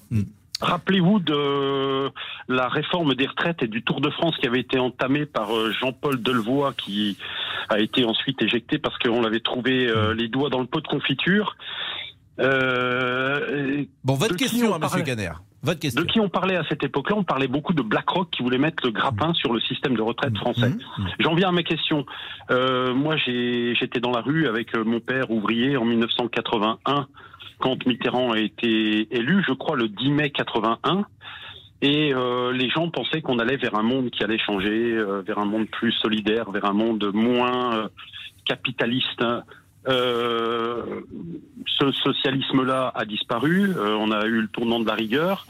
Rappelez-vous de la réforme des retraites et du Tour de France qui avait été entamé par euh, Jean-Paul Delevoye, qui a été ensuite éjecté parce qu'on l'avait trouvé euh, les doigts dans le pot de confiture. Euh, Bon, votre question, on à Monsieur parlait Caner. Votre question. De qui on parlait à cette époque-là On parlait beaucoup de BlackRock qui voulait mettre le grappin sur le système de retraite français. J'en viens à ma question. Euh, moi, j'étais dans la rue avec euh, mon père ouvrier en 1981 quand Mitterrand a été élu, je crois le 10 mai 81. Et euh, les gens pensaient qu'on allait vers un monde qui allait changer, euh, vers un monde plus solidaire, vers un monde moins euh, capitaliste. Euh, ce socialisme-là a disparu, euh, on a eu le tournant de la rigueur,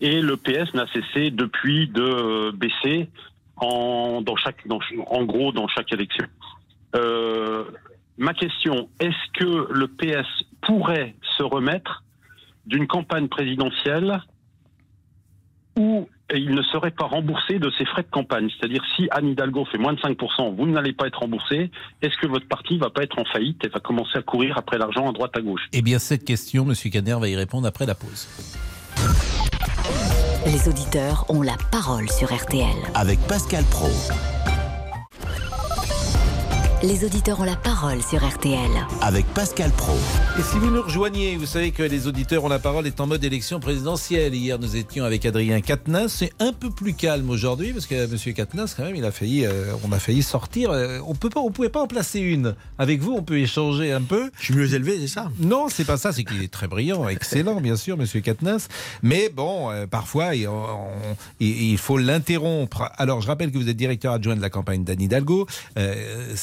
et le PS n'a cessé depuis de euh, baisser en, dans chaque, en gros dans chaque élection. Ma question, est-ce que le PS pourrait se remettre d'une campagne présidentielle où il ne serait pas remboursé de ses frais de campagne C'est-à-dire si Anne Hidalgo fait moins de 5%, vous n'allez pas être remboursé, est-ce que votre parti va pas être en faillite et va commencer à courir après l'argent à droite à gauche? Eh bien, cette question, Monsieur Caner va y répondre après la pause. Les auditeurs ont la parole sur RTL. Avec Pascal Pro. Les auditeurs ont la parole sur RTL. Avec Pascal Pro. Et si vous nous rejoignez, vous savez que les auditeurs ont la parole est en mode élection présidentielle. Hier, nous étions avec Adrien Quatennens. C'est un peu plus calme aujourd'hui parce que Monsieur Quatennens, quand même, il a failli, euh, on a failli sortir. Euh, on peut pas, on pouvait pas en placer une. Avec vous, on peut échanger un peu. Je suis mieux élevé, c'est ça? Non, c'est pas ça. C'est qu'il est très brillant, *laughs* excellent, bien sûr, Monsieur Quatennens. Mais bon, euh, parfois, il, on- il- il faut l'interrompre. Alors, je rappelle que vous êtes directeur adjoint de la campagne d'Anne Hidalgo. Euh,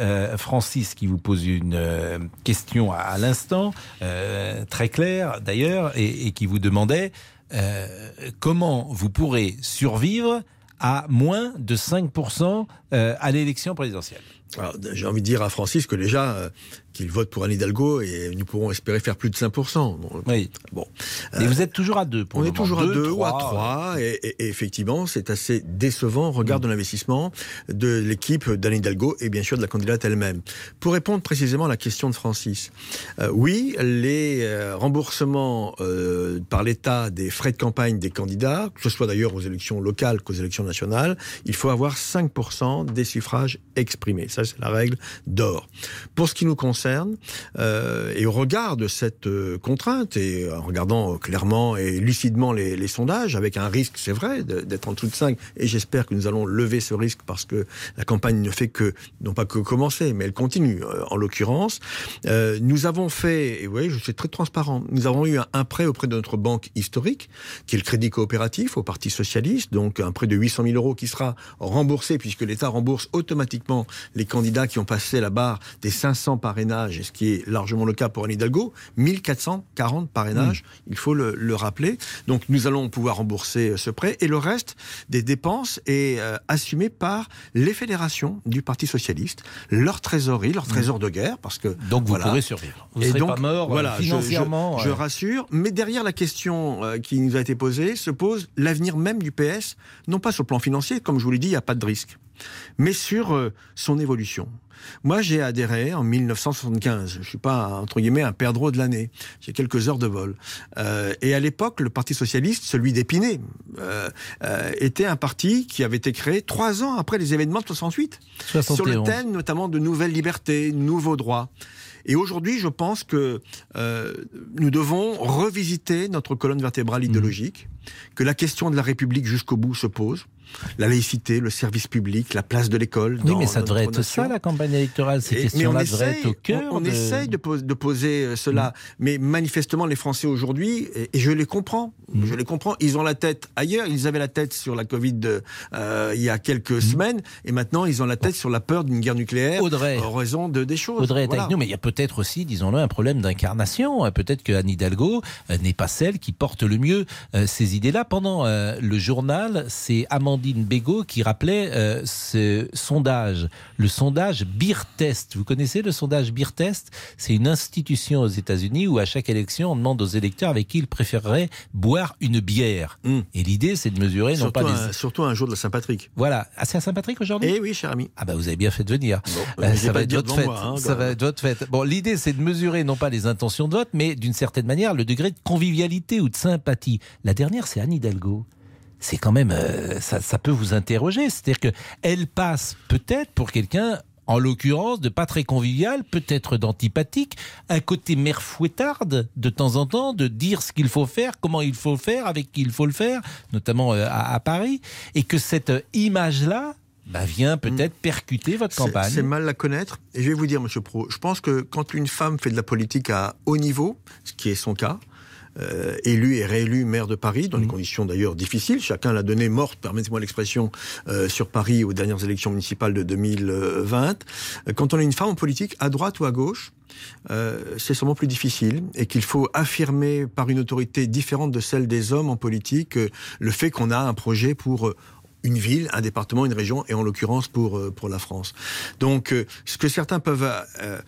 euh, Francis qui vous pose une euh, question à, l'instant, euh, très claire d'ailleurs, et, et qui vous demandait comment vous pourrez survivre à moins de 5% euh, à l'élection présidentielle. J'ai envie de dire à Francis que déjà, euh, qu'il vote pour Anne Hidalgo et nous pourrons espérer faire plus de 5%. Bon, oui. Bon. Mais vous êtes toujours à deux pour On le est toujours à Deux, 2 ou à trois. 3 et, et- et effectivement c'est assez décevant au regard de l'investissement de l'équipe d'Anne Hidalgo et bien sûr de la candidate elle-même. Pour répondre précisément à la question de Francis, euh, oui, les euh, remboursements euh, par l'État des frais de campagne des candidats, que ce soit d'ailleurs aux élections locales qu'aux élections nationales, il faut avoir 5% des suffrages exprimés. Ça c'est la règle d'or. Pour ce qui nous concerne, euh, et au regard de cette euh, contrainte, et en regardant clairement et lucidement les, sondages, avec un risque, c'est vrai, d'être en dessous de 5, et j'espère que nous allons lever ce risque parce que la campagne ne fait que, non pas que commencer, mais elle continue, euh, en l'occurrence. Nous avons fait, et oui, je suis très transparent, nous avons eu un prêt auprès de notre banque historique, qui est le Crédit Coopératif au Parti Socialiste, donc un prêt de 800 000 euros qui sera remboursé, puisque l'État rembourse automatiquement les candidats qui ont passé la barre des 500 parrainages, et ce qui est largement le cas pour Anne Hidalgo, 1440 parrainages, Mm. il faut le, le rappeler. Donc nous allons pouvoir rembourser euh, ce prêt et le reste des dépenses est euh, assumé par les fédérations du Parti socialiste, leur trésorerie, leur trésor de guerre, parce que Donc vous voilà. pourrez survivre. Vous Et serez donc, pas mort euh, voilà, je- financièrement. Je, je rassure, mais derrière la question qui nous a été posée se pose l'avenir même du PS, non pas sur le plan financier, comme je vous l'ai dit, il n'y a pas de risque, mais sur euh, son évolution. Moi, j'ai adhéré en 1975. Je ne suis pas, entre guillemets, un perdreau de l'année. J'ai quelques heures de vol. Euh, et à l'époque, le Parti socialiste, celui d'Épinay, euh, euh, était un parti qui avait été créé trois ans après les événements de 68. Sur le 71. thème notamment de nouvelles libertés, nouveaux droits. Et aujourd'hui, je pense que euh, nous devons revisiter notre colonne vertébrale idéologique, que la question de la République jusqu'au bout se pose, la laïcité, le service public, la place de l'école. Oui, mais ça devrait être nation. ça la campagne électorale. Ces questions-là devraient être au cœur. On, on de- essaye de, pos- de poser euh, cela, mais manifestement les Français aujourd'hui, et, et je les comprends, Mm. je les comprends, ils ont la tête ailleurs. Ils avaient la tête sur la Covid de, euh, il y a quelques semaines, et maintenant ils ont la tête sur la peur d'une guerre nucléaire Mm. Audrey. en raison de des choses. Audrey est Voilà. avec nous, mais il y a peut-être aussi, disons-le, un problème d'incarnation. Peut-être que Anne Hidalgo euh, n'est pas celle qui porte le mieux ces idées-là. Pendant le journal, c'est Amandine Bégaud qui rappelait euh, ce sondage, le sondage Beer Test. Vous connaissez le sondage Beer Test? C'est une institution aux États-Unis où à chaque élection, on demande aux électeurs avec qui ils préféreraient boire une bière. Et l'idée, c'est de mesurer non pas un, les... surtout un jour de la Saint-Patrick. Voilà. Ah, c'est à Saint-Patrick aujourd'hui? Eh oui, cher ami. Ah bah vous avez bien fait de venir. euh, Euh, ça va être votre fête. moi, hein, ça va être votre fête. Bon, l'idée c'est de mesurer non pas les intentions de vote, mais d'une certaine manière le degré de convivialité ou de sympathie. La dernière, c'est Anne Hidalgo. C'est quand même, euh, ça, ça peut vous interroger. C'est-à-dire que elle passe peut-être pour quelqu'un. En l'occurrence, de pas très convivial, peut-être d'antipathique, un côté mère fouettarde de temps en temps, de dire ce qu'il faut faire, comment il faut le faire, avec qui il faut le faire, notamment euh, à, à Paris, et que cette euh, image-là bah, vient peut-être percuter votre campagne. C'est mal la connaître. Et je vais vous dire, Monsieur Pro, je pense que quand une femme fait de la politique à haut niveau, ce qui est son cas, euh, élu et réélu maire de Paris, dans des conditions d'ailleurs difficiles, chacun l'a donné morte, permettez-moi l'expression, euh, sur Paris aux dernières élections municipales de 2020. Euh, Quand on est une femme en politique, à droite ou à gauche, euh, c'est sûrement plus difficile et qu'il faut affirmer par une autorité différente de celle des hommes en politique euh, le fait qu'on a un projet pour une ville, un département, une région, et en l'occurrence pour, euh, pour la France. Donc, euh, ce que certains peuvent, euh,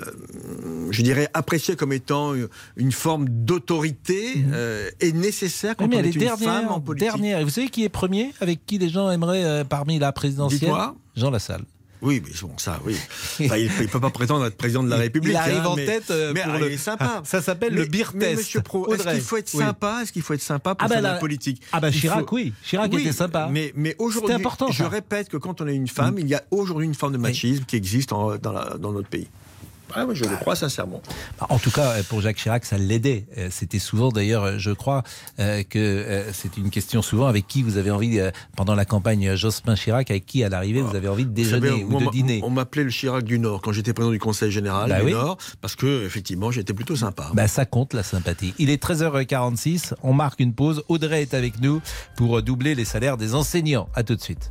euh, je dirais, apprécier comme étant une- forme d'autorité euh, est nécessaire quand Oui, mais on elle est est une dernière, femme en politique. dernière. Et vous savez qui est premier Avec qui les gens aimeraient parmi la présidentielle? Jean Lassalle. Oui, mais bon, ça, oui. Enfin, il ne peut pas prétendre être président de la République. il arrive hein, en mais- tête, euh, mais pour ah, le- il est sympa. Ah, ça s'appelle le beer mais test. Monsieur Pro, est-ce qu'il faut être sympa? Est-ce qu'il faut être sympa pour Ah bah faire là- la politique? ah bah Il Chirac, oui. Chirac était sympa. Mais, mais aujourd'hui, je répète que quand on est une femme, il y a aujourd'hui une forme de machisme qui existe en- dans, la- dans notre pays. Ah, oui, je le crois sincèrement. Bah, En tout cas, euh, pour Jacques Chirac, ça l'aidait. Euh, C'était souvent, d'ailleurs, euh, je crois que c'est une question souvent avec qui vous avez envie, pendant la campagne euh, Jospin-Chirac, avec qui à l'arrivée vous avez envie de déjeuner savez, ou de dîner. On m'appelait le Chirac du Nord quand j'étais président du Conseil général Bah du oui. Nord, parce que effectivement j'étais plutôt sympa. Bah, ça compte la sympathie. Il est 13h46, on marque une pause. Audrey est avec nous pour doubler les salaires des enseignants. À tout de suite.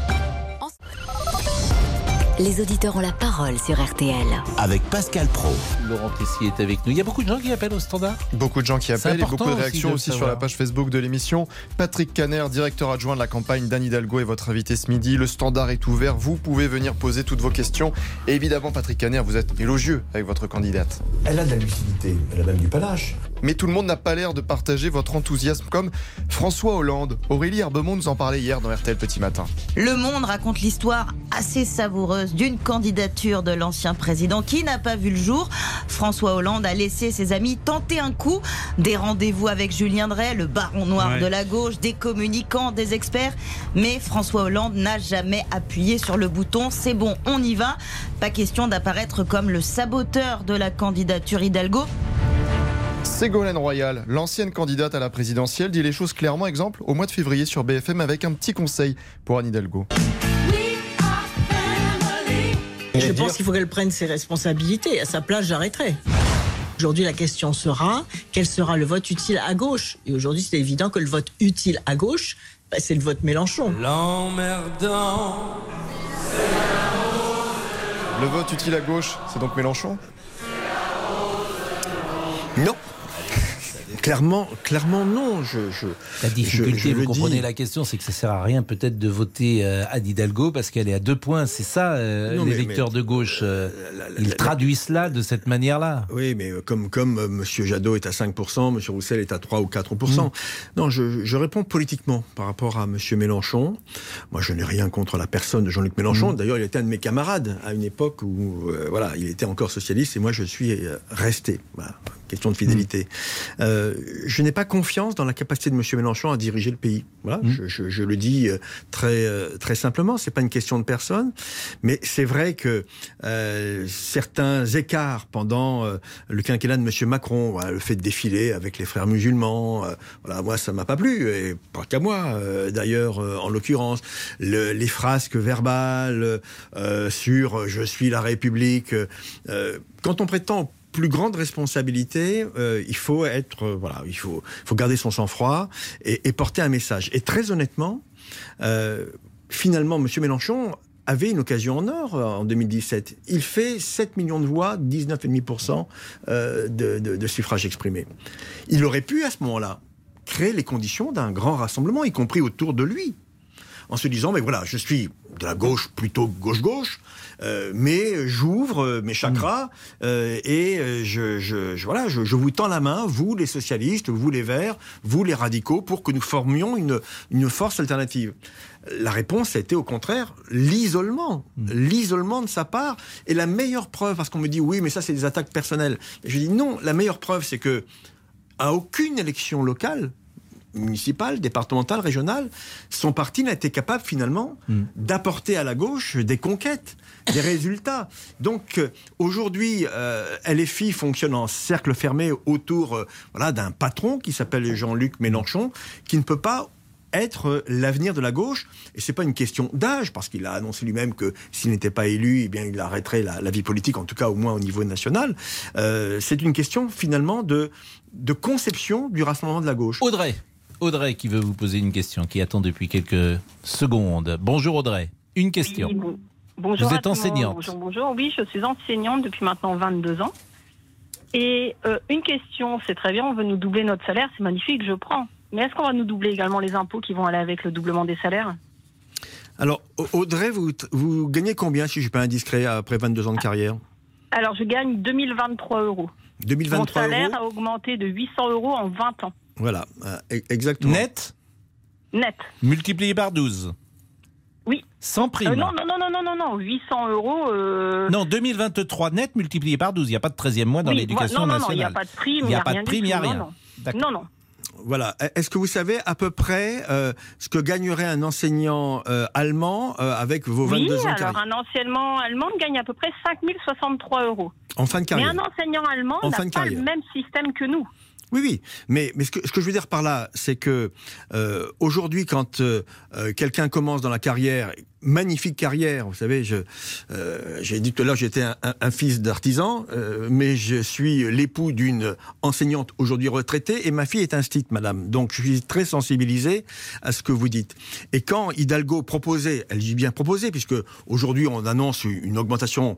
Les auditeurs ont la parole sur RTL. Avec Pascal Pro. Laurent Tessier est avec nous. Il y a beaucoup de gens qui appellent au standard Beaucoup de gens qui appellent et beaucoup de aussi réactions de aussi, le sur la page Facebook de l'émission. Patrick Caner, directeur adjoint de la campagne d'Anne Hidalgo, est votre invité ce midi. Le standard est ouvert. Vous pouvez venir poser toutes vos questions. Et évidemment, Patrick Caner, vous êtes élogieux avec votre candidate. Elle a de la lucidité, elle a même du panache. Mais tout le monde n'a pas l'air de partager votre enthousiasme comme François Hollande. Aurélie Herbemont nous en parlait hier dans RTL Petit Matin. Le Monde raconte l'histoire assez savoureuse d'une candidature de l'ancien président qui n'a pas vu le jour. François Hollande a laissé ses amis tenter un coup. Des rendez-vous avec Julien Drey, le baron noir Ouais. de la gauche, des communicants, des experts. Mais François Hollande n'a jamais appuyé sur le bouton. C'est bon, on y va. Pas question d'apparaître comme le saboteur de la candidature Hidalgo. Ségolène Royal, l'ancienne candidate à la présidentielle, dit les choses clairement. Exemple, au mois de février sur BFM avec un petit conseil pour Anne Hidalgo. Je pense qu'il faut qu'elle prenne ses responsabilités. À sa place, j'arrêterai. Aujourd'hui, la question sera quel sera le vote utile à gauche? Et aujourd'hui, c'est évident que le vote utile à gauche, bah, c'est le vote Mélenchon. L'emmerdant. Le vote utile à gauche, c'est donc Mélenchon? Non. Clairement, clairement non. Je, je, La difficulté, je- je vous comprenez dis. la question, c'est que ça sert à rien peut-être de voter euh, Anne Hidalgo parce qu'elle est à deux points. C'est ça, euh, Non, les mais- électeurs mais- de gauche. euh, ils traduisent cela de cette manière-là. Oui, mais euh, comme, comme euh, M. Jadot est à 5%, M. Roussel est à 3 ou 4%. Non, je, réponds politiquement par rapport à M. Mélenchon. Moi, je n'ai rien contre la personne de Jean-Luc Mélenchon. D'ailleurs, il était un de mes camarades à une époque où euh, voilà, il était encore socialiste et moi, je suis euh, resté. Voilà, question de fidélité. Euh, je n'ai pas confiance dans la capacité de M. Mélenchon à diriger le pays. Voilà, je, je- je le dis euh, très, euh, très simplement. C'est pas une question de personne, mais c'est vrai que euh, certains écarts pendant euh, le quinquennat de M. Macron, voilà, le fait de défiler avec les frères musulmans, voilà, moi ça m'a pas plu, et pas qu'à moi d'ailleurs en l'occurrence, Le- les frasques verbales sur je suis la République. quand on prétend plus grande responsabilité, euh, il faut être, euh, voilà, il faut, garder son sang-froid et, porter un message. Et très honnêtement, euh, finalement, M. Mélenchon avait une occasion en or en 2017. Il fait 7 millions de voix, 19,5% euh, de, de, de suffrages exprimés. Il aurait pu, à ce moment-là, créer les conditions d'un grand rassemblement, y compris autour de lui en se disant, mais voilà, je suis de la gauche plutôt gauche-gauche, euh, mais j'ouvre euh, mes chakras euh, et je, je, je- voilà, je, je vous tends la main, vous les socialistes, vous les verts, vous les radicaux, pour que nous formions une, une force alternative. La réponse a été au contraire l'isolement, l'isolement de sa part. Et la meilleure preuve, parce qu'on me dit oui, mais ça c'est des attaques personnelles. Et je dis non, la meilleure preuve c'est que à aucune élection locale, municipale, départementale, régionale, son parti n'a été capable finalement d'apporter à la gauche des conquêtes, des résultats. Donc euh, aujourd'hui, euh, LFI fonctionne en cercle fermé autour euh, voilà, d'un patron qui s'appelle Jean-Luc Mélenchon, qui ne peut pas être euh, l'avenir de la gauche. Et c'est pas une question d'âge, parce qu'il a annoncé lui-même que s'il n'était pas élu, eh bien, il arrêterait la, la vie politique, en tout cas au moins au niveau national. Euh, c'est une question finalement de, de conception du rassemblement de la gauche. Audrey. Audrey qui veut vous poser une question, qui attend depuis quelques secondes. Bonjour Audrey. Une question. Oui, bon- Bonjour Vous êtes enseignante. Bonjour, bonjour. Oui, je suis enseignante depuis maintenant 22 ans. Et euh, une question, c'est très bien, on veut nous doubler notre salaire, c'est magnifique, je prends. Mais est-ce qu'on va nous doubler également les impôts qui vont aller avec le doublement des salaires? Alors, Au- Audrey, vous, vous gagnez combien, si je suis pas indiscret, après 22 ans de carrière? Alors, je gagne 2023 euros. 2023 Mon salaire euros a augmenté de 800 euros en 20 ans. Voilà, euh, e- exactement. Net Net. Multiplié par 12. Oui. Sans prime. Euh, non, non, non, non, non, non, non, 800 euros. euh, Non, 2023 net multiplié par 12. Il n'y a pas de 13e mois dans oui, l'éducation voilà, non, non, non, nationale. il n'y a pas de prime, Il n'y a pas rien de prime, il n'y a rien. non. Non. Voilà. Est-ce que vous savez à peu près euh, ce que gagnerait un enseignant euh, allemand euh, avec vos 22 oui, ans de alors carrière? un enseignement allemand gagne à peu près 5063 euros. En fin de carrière. Mais un enseignant allemand En n'a fin de pas le carrière. même système que nous. Oui, oui. Mais, ce, que, je veux dire par là, c'est que euh, aujourd'hui, quand euh, euh, quelqu'un commence dans la carrière, magnifique carrière, vous savez, euh, j'ai dit tout à l'heure, j'étais un, un- un fils d'artisan, euh, mais je suis l'époux d'une enseignante aujourd'hui retraitée, et ma fille est instite, madame. Donc je suis très sensibilisé à ce que vous dites. Et quand Hidalgo proposait, elle dit bien proposé, puisque aujourd'hui on annonce une augmentation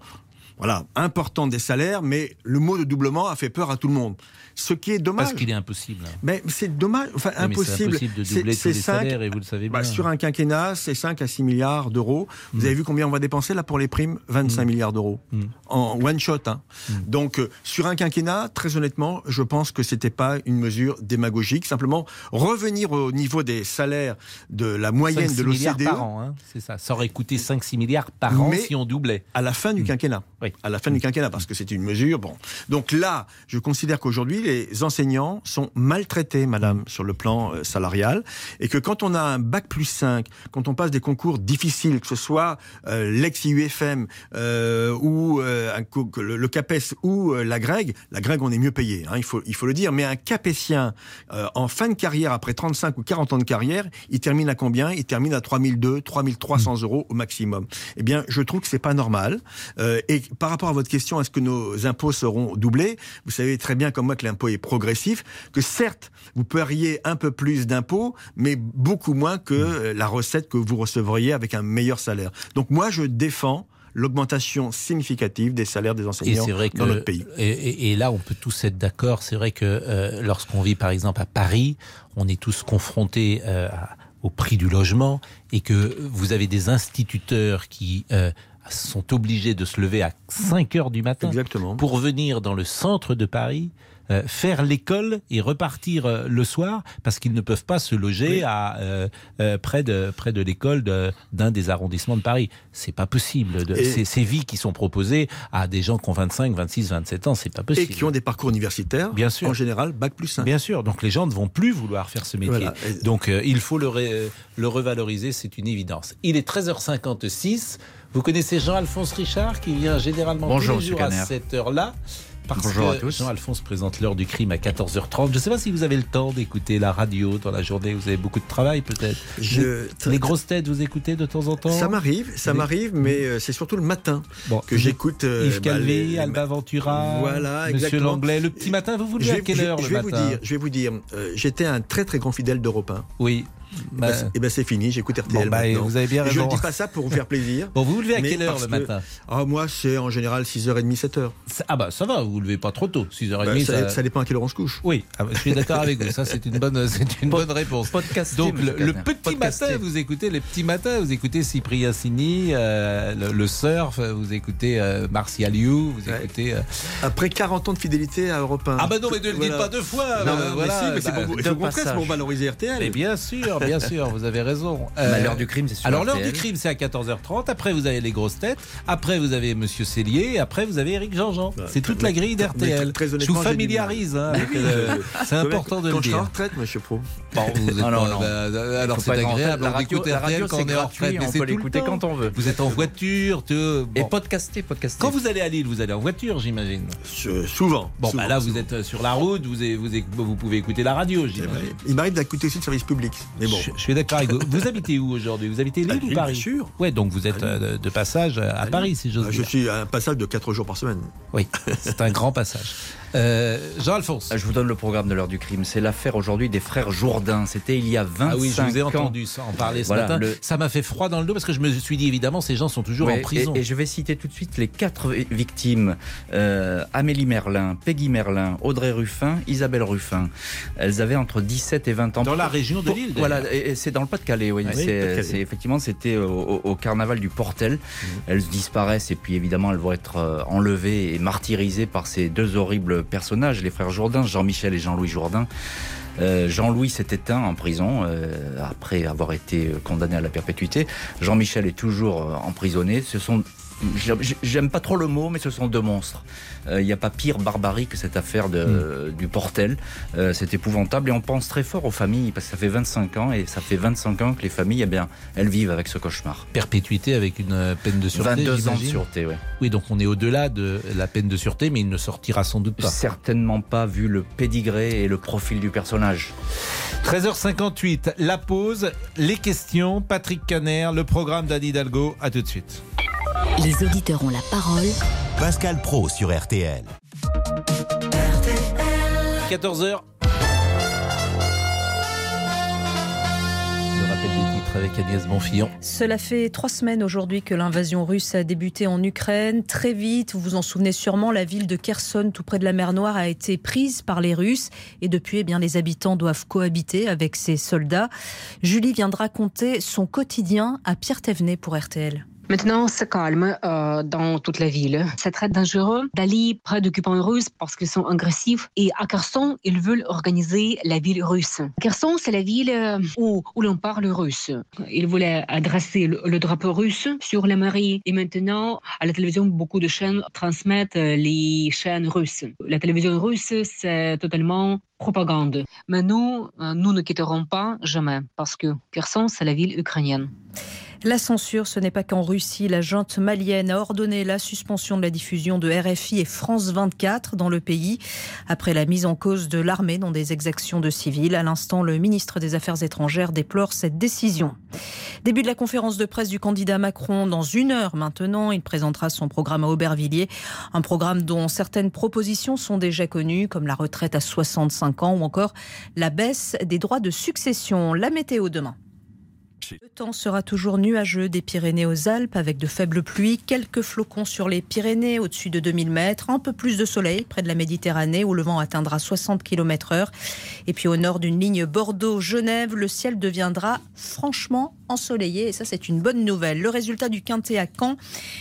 voilà, importante des salaires, mais le mot de doublement a fait peur à tout le monde. Ce qui est dommage. Parce qu'il est impossible. Mais c'est dommage, enfin Oui, mais c'est impossible. impossible de C'est- doubler c'est tous les cinq- salaires, et vous le savez bah, bien. sur un quinquennat, c'est 5 à 6 milliards d'euros. Vous Mm. avez vu combien on va dépenser là pour les primes? 25 milliards d'euros. En one shot. hein. Mm. Donc, euh, sur un quinquennat, très honnêtement, je pense que c'était pas une mesure démagogique. Simplement, revenir au niveau des salaires de la moyenne 5-6 de l'OCDE. par an, hein, c'est ça. Ça aurait coûté 5-6 milliards par an si on doublait. À la fin du quinquennat. À la fin du quinquennat, parce que c'était une mesure. Bon. Donc là, je considère qu'aujourd'hui, les enseignants sont maltraités, madame, sur le plan euh, salarial. Et que quand on a un bac plus 5, quand on passe des concours difficiles, que ce soit euh, l'ex-IUFM euh, ou euh, un le, le CAPES ou la GREG, la GREG, on est mieux payé, hein, il, faut, il faut le dire. Mais un capétien, euh, en fin de carrière, après 35 ou 40 ans de carrière, il termine à combien? Il termine à 3002, 3300 euros au maximum. Eh bien, je trouve que c'est pas normal. Et par rapport à votre question, est-ce que nos impôts seront doublés? Vous savez très bien comme moi que l'impôt est progressif, que certes, vous paieriez un peu plus d'impôts, mais beaucoup moins que euh, la recette que vous recevriez avec un meilleur salaire. Donc moi, je défends l'augmentation significative des salaires des Et enseignants c'est vrai que dans notre pays. Et, et- et là, on peut tous être d'accord. C'est vrai que euh, lorsqu'on vit, par exemple, à Paris, on est tous confrontés euh, au prix du logement et que vous avez des instituteurs qui euh, sont obligés de se lever à 5 heures du matin pour venir dans le centre de Paris. Euh, faire l'école et repartir euh, le soir parce qu'ils ne peuvent pas se loger à euh, euh, près de près de l'école de- d'un des arrondissements de Paris. C'est pas possible. De, Et- ces, ces vies qui sont proposées à des gens qui ont 25, 26, 27 ans, c'est pas Et possible. qui ont des parcours universitaires, Bien sûr. en général, bac plus 5. Bien sûr, donc les gens ne vont plus vouloir faire ce métier. Voilà. Et- Donc euh, il faut le, ré- le revaloriser, c'est une évidence. Il est 13h56. Vous connaissez Jean-Alphonse Richard qui vient généralement Bonjour, tous les jours à cette heure-là? Parce Bonjour que à tous. Jean-Alphonse présente l'heure du crime à 14h30. Je ne sais pas si vous avez le temps d'écouter la radio dans la journée. Vous avez beaucoup de travail peut-être. Je- Les, grosses têtes, vous écoutez de temps en temps Ça m'arrive, ça m'arrive, mais euh, c'est surtout le matin que vous- j'écoute. euh, Yves bah, Calvé, les- Alba Ventura, Voilà, Monsieur exactement. Langlais. Le petit matin, vous vous levez à quelle je- heure je le vais vous matin dire, Je vais vous dire, euh, j'étais un très très grand fidèle d'Europe 1. Oui. Et ben, c'est- eh ben, c'est fini, j'écoute RTL Bon, bah, maintenant. vous avez bien Et Je ne raison. dis pas ça pour vous faire plaisir. *laughs* Bon, vous vous levez à quelle heure le que- matin? Ah, Moi, c'est en général 6h30, 7h. Ah bah ça va, vous vous levez pas trop tôt, 6h30. Bah, ça, ça- ça dépend à quelle heure on se couche. Oui, ah bah, je suis d'accord avec vous. Ça, c'est une bonne, c'est une bonne réponse. Donc, le, petit matin, vous écoutez les petits matins, vous écoutez Cyprien Sini, euh, le, le surf, vous écoutez euh, Martial You, vous écoutez. euh, Après 40 ans de fidélité à Europe 1. Ah bah non, mais ne le dites Voilà. pas deux fois. Non, euh, mais voilà, si, mais c'est bah, pour- qu'on fasse passages. pour valoriser RTL. Mais bien sûr, *laughs* bien sûr, vous avez raison. L'heure du crime, c'est sur Alors l'heure du crime, c'est à 14h30. Après, vous avez les grosses têtes. Après, vous avez Monsieur Cellier. Et après, vous avez Eric Jean-Jean. C'est toute la grille d'RTL. très Je honnêtement, vous familiarise hein, avec le- *laughs* C'est important de Quand le je serai en dire. retraite, monsieur Pro. Bon, vous êtes Ah non, pas- non. bah, alors c'est agréable on radio- écoute la RTL radio, quand on est en retraite, mais on c'est peut l'écouter quand on veut. Vous êtes en voiture, tout. Et Bon. podcaster, podcaster. Quand vous allez à Lille, vous allez en voiture, j'imagine. souvent. Bon, souvent, bah là, vous êtes sur la route, vous, avez- vous, avez- vous pouvez écouter la radio, j'imagine. Il m'arrive d'écouter aussi le service public. Mais bon. Je, je suis d'accord avec vous. Vous habitez où aujourd'hui? Vous habitez Lille À ou Lille, Paris? bien sûr. Ouais, donc vous êtes euh, de, passage à, Paris, si j'ose Ah, dire. Je suis à un passage de 4 jours par semaine. Oui, *laughs* c'est un grand passage. Euh, Jean-Alphonse. Je vous donne le programme de l'heure du crime. C'est l'affaire aujourd'hui des frères Jourdain. C'était il y a 25 ans. Ah oui, je vous ai entendu ça, en parler ce Voilà, matin. le- Ça m'a fait froid dans le dos parce que je me suis dit, évidemment, ces gens sont toujours Ouais, en prison. Et, et je vais citer tout de suite les quatre vi- victimes Euh, Amélie Merlin, Peggy Merlin, Audrey Ruffin, Isabelle Ruffin. Elles avaient entre 17 et 20 ans. Dans la région de Lille. Voilà, et, et c'est dans le Pas-de-Calais. Oui, Ah oui, c'est effectivement c'était au, au- au carnaval du Portel. Elles disparaissent et puis évidemment elles vont être euh, enlevées et martyrisées par ces deux horribles personnages, les frères Jourdain, Jean-Michel et Jean-Louis Jourdain. Euh, Jean-Louis s'est éteint en prison euh, après avoir été condamné à la perpétuité. Jean-Michel est toujours euh, emprisonné. Ce sont J'aime- pas trop le mot, mais ce sont deux monstres. Euh, Il n'y a pas pire barbarie que cette affaire de, du Portel. Euh, c'est épouvantable et on pense très fort aux familles parce que ça fait 25 ans et ça fait 25 ans que les familles, eh bien, elles vivent avec ce cauchemar. Perpétuité avec une euh, peine de sûreté. 22 ans de sûreté, oui. Oui, donc on est au-delà de la peine de sûreté, mais il ne sortira sans doute pas. Certainement pas vu le pédigré et le profil du personnage. 13h58, la pause, les questions, Patrick Caner, le programme d'Anne Hidalgo. À tout de suite. Les auditeurs ont la parole. Pascal Pro sur RTL. 14h. Le rappel des titres avec Agnès Bonfillon. Cela fait trois semaines aujourd'hui que l'invasion russe a débuté en Ukraine. Très vite, vous vous en souvenez sûrement, la ville de Kherson, tout près de la mer Noire, a été prise par les Russes. Et depuis, eh bien, les habitants doivent cohabiter avec ces soldats. Julie vient de raconter son quotidien à Pierre Thévenet pour RTL. Maintenant, c'est calme euh, dans toute la ville. C'est très dangereux d'aller près d'occupants russes parce qu'ils sont agressifs. Et à Kherson, ils veulent organiser la ville russe. Kherson, c'est la ville euh, où, l'on parle russe. Ils voulaient adresser le, drapeau russe sur la mairie. Et maintenant, à la télévision, beaucoup de chaînes transmettent euh, les chaînes russes. La télévision russe, c'est totalement propagande. Mais nous, nous ne quitterons pas jamais parce que Kherson, c'est la ville ukrainienne. La censure, ce n'est pas qu'en Russie. La junte malienne a ordonné la suspension de la diffusion de RFI et France 24 dans le pays après la mise en cause de l'armée dans des exactions de civils. À l'instant, le ministre des Affaires étrangères déplore cette décision. Début de la conférence de presse du candidat Macron dans une heure maintenant. Il présentera son programme à Aubervilliers. Un programme dont certaines propositions sont déjà connues, comme la retraite à 65 ans ou encore la baisse des droits de succession. La météo demain. Le temps sera toujours nuageux des Pyrénées aux Alpes avec de faibles pluies, quelques flocons sur les Pyrénées au-dessus de 2000 mètres, un peu plus de soleil près de la Méditerranée où le vent atteindra 60 km heure. Et puis au nord d'une ligne Bordeaux-Genève, le ciel deviendra franchement ensoleillé et ça c'est une bonne nouvelle. Le résultat du quintet à Caen,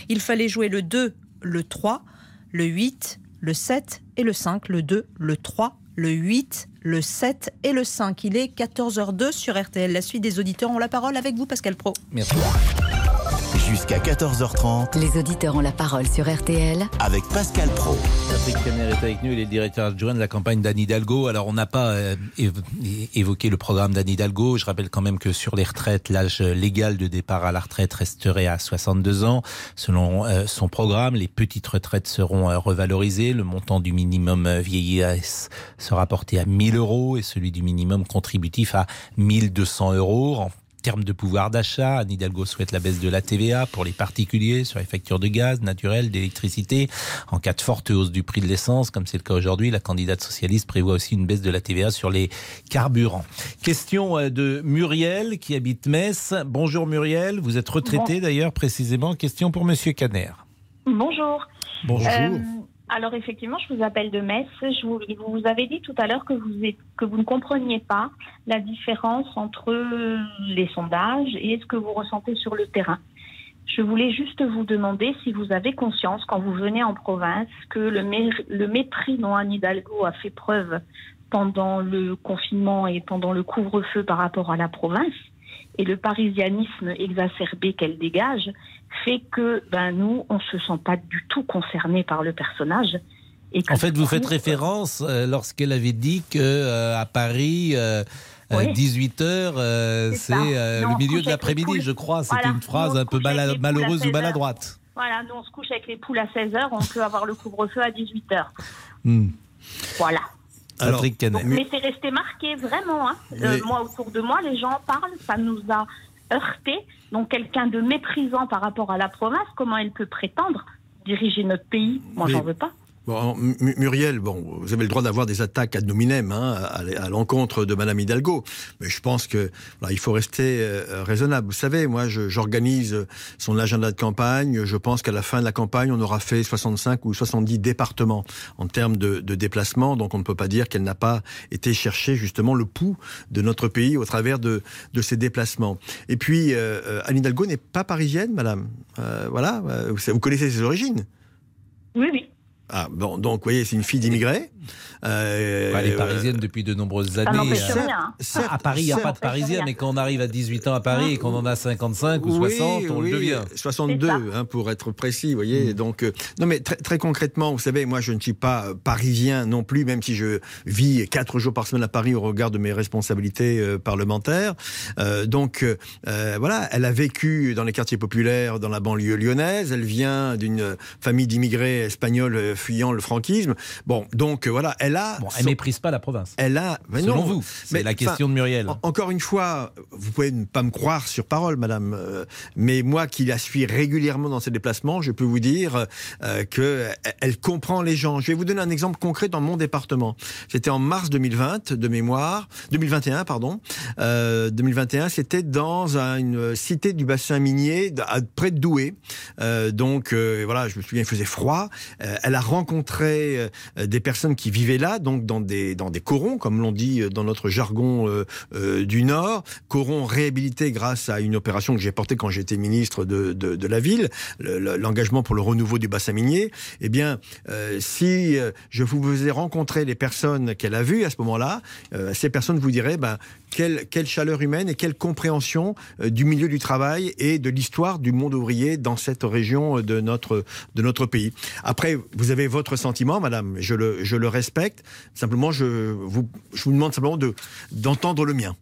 il fallait jouer le 2, le 3, le 8, le 7 et le 5, le 2, le 3, le 8, le 7 et le 5. Il est 14h02 sur RTL. La suite des auditeurs ont la parole avec vous, Pascal Pro. Merci. Jusqu'à 14h30. Les auditeurs ont la parole sur RTL. Avec Pascal Pro. Patrick Caner est avec nous, il est le directeur adjoint de la campagne d'Anne Hidalgo. Alors on n'a pas euh, évoqué le programme d'Anne Hidalgo. Je rappelle quand même que sur les retraites, l'âge légal de départ à la retraite resterait à 62 ans. Selon euh, son programme, les petites retraites seront euh, revalorisées. Le montant du minimum vieillesse sera porté à 1000 euros et celui du minimum contributif à 1200 euros. Termes de pouvoir d'achat, Anne Hidalgo souhaite la baisse de la TVA pour les particuliers sur les factures de gaz naturel, d'électricité. En cas de forte hausse du prix de l'essence, comme c'est le cas aujourd'hui, la candidate socialiste prévoit aussi une baisse de la TVA sur les carburants. Question euh, de Muriel qui habite Metz. Bonjour Muriel, vous êtes retraité d'ailleurs précisément. Question pour Monsieur Caner. Bonjour. Bonjour. Euh, alors effectivement, je vous appelle de Metz. Vous, vous avez dit tout à l'heure que vous, ne compreniez pas la différence entre les sondages et ce que vous ressentez sur le terrain. Je voulais juste vous demander si vous avez conscience, quand vous venez en province, que le, le mépris dont Anne Hidalgo a fait preuve pendant le confinement et pendant le couvre-feu par rapport à la province, et le parisianisme exacerbé qu'elle dégage, fait que ben, nous, on ne se sent pas du tout concernés par le personnage. Et En fait, vous faites nous, référence euh, lorsqu'elle avait dit que euh, à Paris, euh, Oui. 18 heures, euh, c'est euh, Nous, le milieu de l'après-midi, je crois. C'était Voilà. une phrase un peu malheureuse ou 16 maladroite. Voilà, nous, on se couche avec les poules à 16h, on peut avoir le couvre-feu à 18h. Hmm. Voilà. Donc, mais c'est resté marqué, vraiment. hein. Euh, Mais- moi, autour de moi, les gens en parlent, ça nous a heurté. Donc, quelqu'un de méprisant par rapport à la province, comment elle peut prétendre diriger notre pays? Moi, j'en veux pas. Bon, Muriel, bon, vous avez le droit d'avoir des attaques ad nominem hein, à, l'encontre de Madame Hidalgo, mais je pense que voilà, il faut rester euh, raisonnable. Vous savez, moi, j'organise son agenda de campagne. Je pense qu'à la fin de la campagne, on aura fait 65 ou 70 départements en termes de, de déplacement. Donc, on ne peut pas dire qu'elle n'a pas été chercher justement le pouls de notre pays au travers de, de ses déplacements. Et puis, euh, euh, Anne Hidalgo n'est pas parisienne, Madame. Euh, voilà, vous, vous connaissez ses origines? Oui, oui. Ah, bon, donc, vous voyez, c'est une fille d'immigrés? Euh, Elle est parisienne depuis de nombreuses Ça années. Euh, rien. hein. certes, À Paris, il n'y a pas de Parisiens, mais quand on arrive à 18 ans à Paris et qu'on en a 55 ou 60, on oui, le devient. 62, hein, pour être précis, vous voyez. Donc, euh, non, mais très, très concrètement, vous savez, moi, je ne suis pas euh, parisien non plus, même si je vis quatre jours par semaine à Paris au regard de mes responsabilités euh, parlementaires. Euh, donc, euh, euh, voilà, elle a vécu dans les quartiers populaires, dans la banlieue lyonnaise. Elle vient d'une famille d'immigrés espagnols euh, fuyant le franquisme. Bon, donc euh, voilà, elle a. Bon, elle son- méprise pas la province. Elle a. mais Selon non, vous, c'est la question de Muriel. en- Encore une fois, vous pouvez ne pas me croire sur parole, madame, euh, mais moi qui la suis régulièrement dans ses déplacements, je peux vous dire euh, que elle comprend les gens. Je vais vous donner un exemple concret dans mon département. C'était en mars 2020, de mémoire, 2021, pardon. Euh, 2021, c'était dans un- une cité du bassin minier, à- près de Douai. Euh, donc euh, voilà, je me souviens, il faisait froid. Euh, elle a rencontré euh, des personnes qui vivaient là, donc dans des dans des corons, comme l'on dit euh, dans notre jargon euh, euh, du Nord, corons réhabilités grâce à une opération que j'ai portée quand j'étais ministre de, de, la ville, le- le- l'engagement pour le renouveau du bassin minier. Eh bien, si je vous faisais rencontrer les personnes qu'elle a vues à ce moment-là, ces personnes vous diraient ben, quelle, quelle chaleur humaine et quelle compréhension du milieu du travail et de l'histoire du monde ouvrier dans cette région de notre, de notre pays. Après, vous avez votre sentiment, madame, je le, je le respecte. Simplement, je vous, je vous demande simplement de, d'entendre le mien.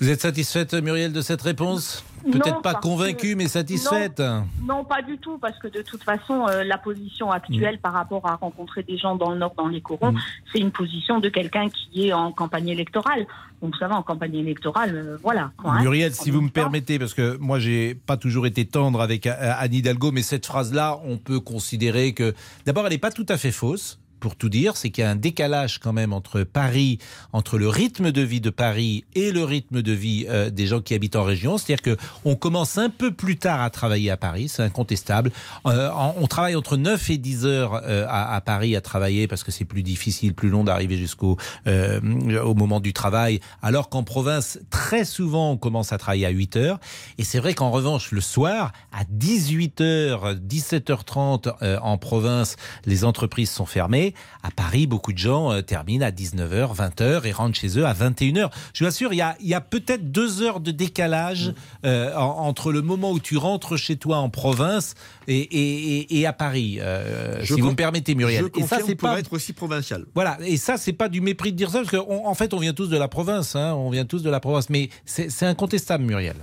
Vous êtes satisfaite, Muriel, de cette réponse? Peut-être pas convaincue, que- mais satisfaite. Non, non, pas du tout, parce que de toute façon, euh, la position Mm. actuelle par rapport à rencontrer des gens dans le Nord, dans les corons, c'est une position de quelqu'un qui est en campagne électorale. Donc, vous savez, en campagne électorale, euh, voilà. quoi, hein. Muriel, si vous me permettez, parce que moi, j'ai pas toujours été tendre avec euh, Anne Hidalgo, mais cette phrase-là, on peut considérer que, d'abord, elle n'est pas tout à fait fausse. Pour tout dire, c'est qu'il y a un décalage quand même entre Paris, entre le rythme de vie de Paris et le rythme de vie euh, des gens qui habitent en région. C'est-à-dire que on commence un peu plus tard à travailler à Paris, c'est incontestable. Euh, on travaille entre 9 et 10 heures euh, à, Paris à travailler parce que c'est plus difficile, plus long d'arriver jusqu'au au moment du travail, alors qu'en province, très souvent, on commence à travailler à 8 heures. Et c'est vrai qu'en revanche, le soir, à 18h, 17h30 euh, en province, les entreprises sont fermées. À Paris, beaucoup de gens euh, terminent à 19h, 20h et rentrent chez eux à 21h. Je vous assure, il y a, peut-être deux heures de décalage euh, en- entre le moment où tu rentres chez toi en province et, et- et- et à Paris, euh, Je si vous me permettez, Muriel. Je et ça, c'est pour pas être aussi provincial. voilà, et ça, c'est pas du mépris de dire ça, parce qu'en en fait, on vient tous de la province, hein, on vient tous de la province, mais c'est incontestable, Muriel.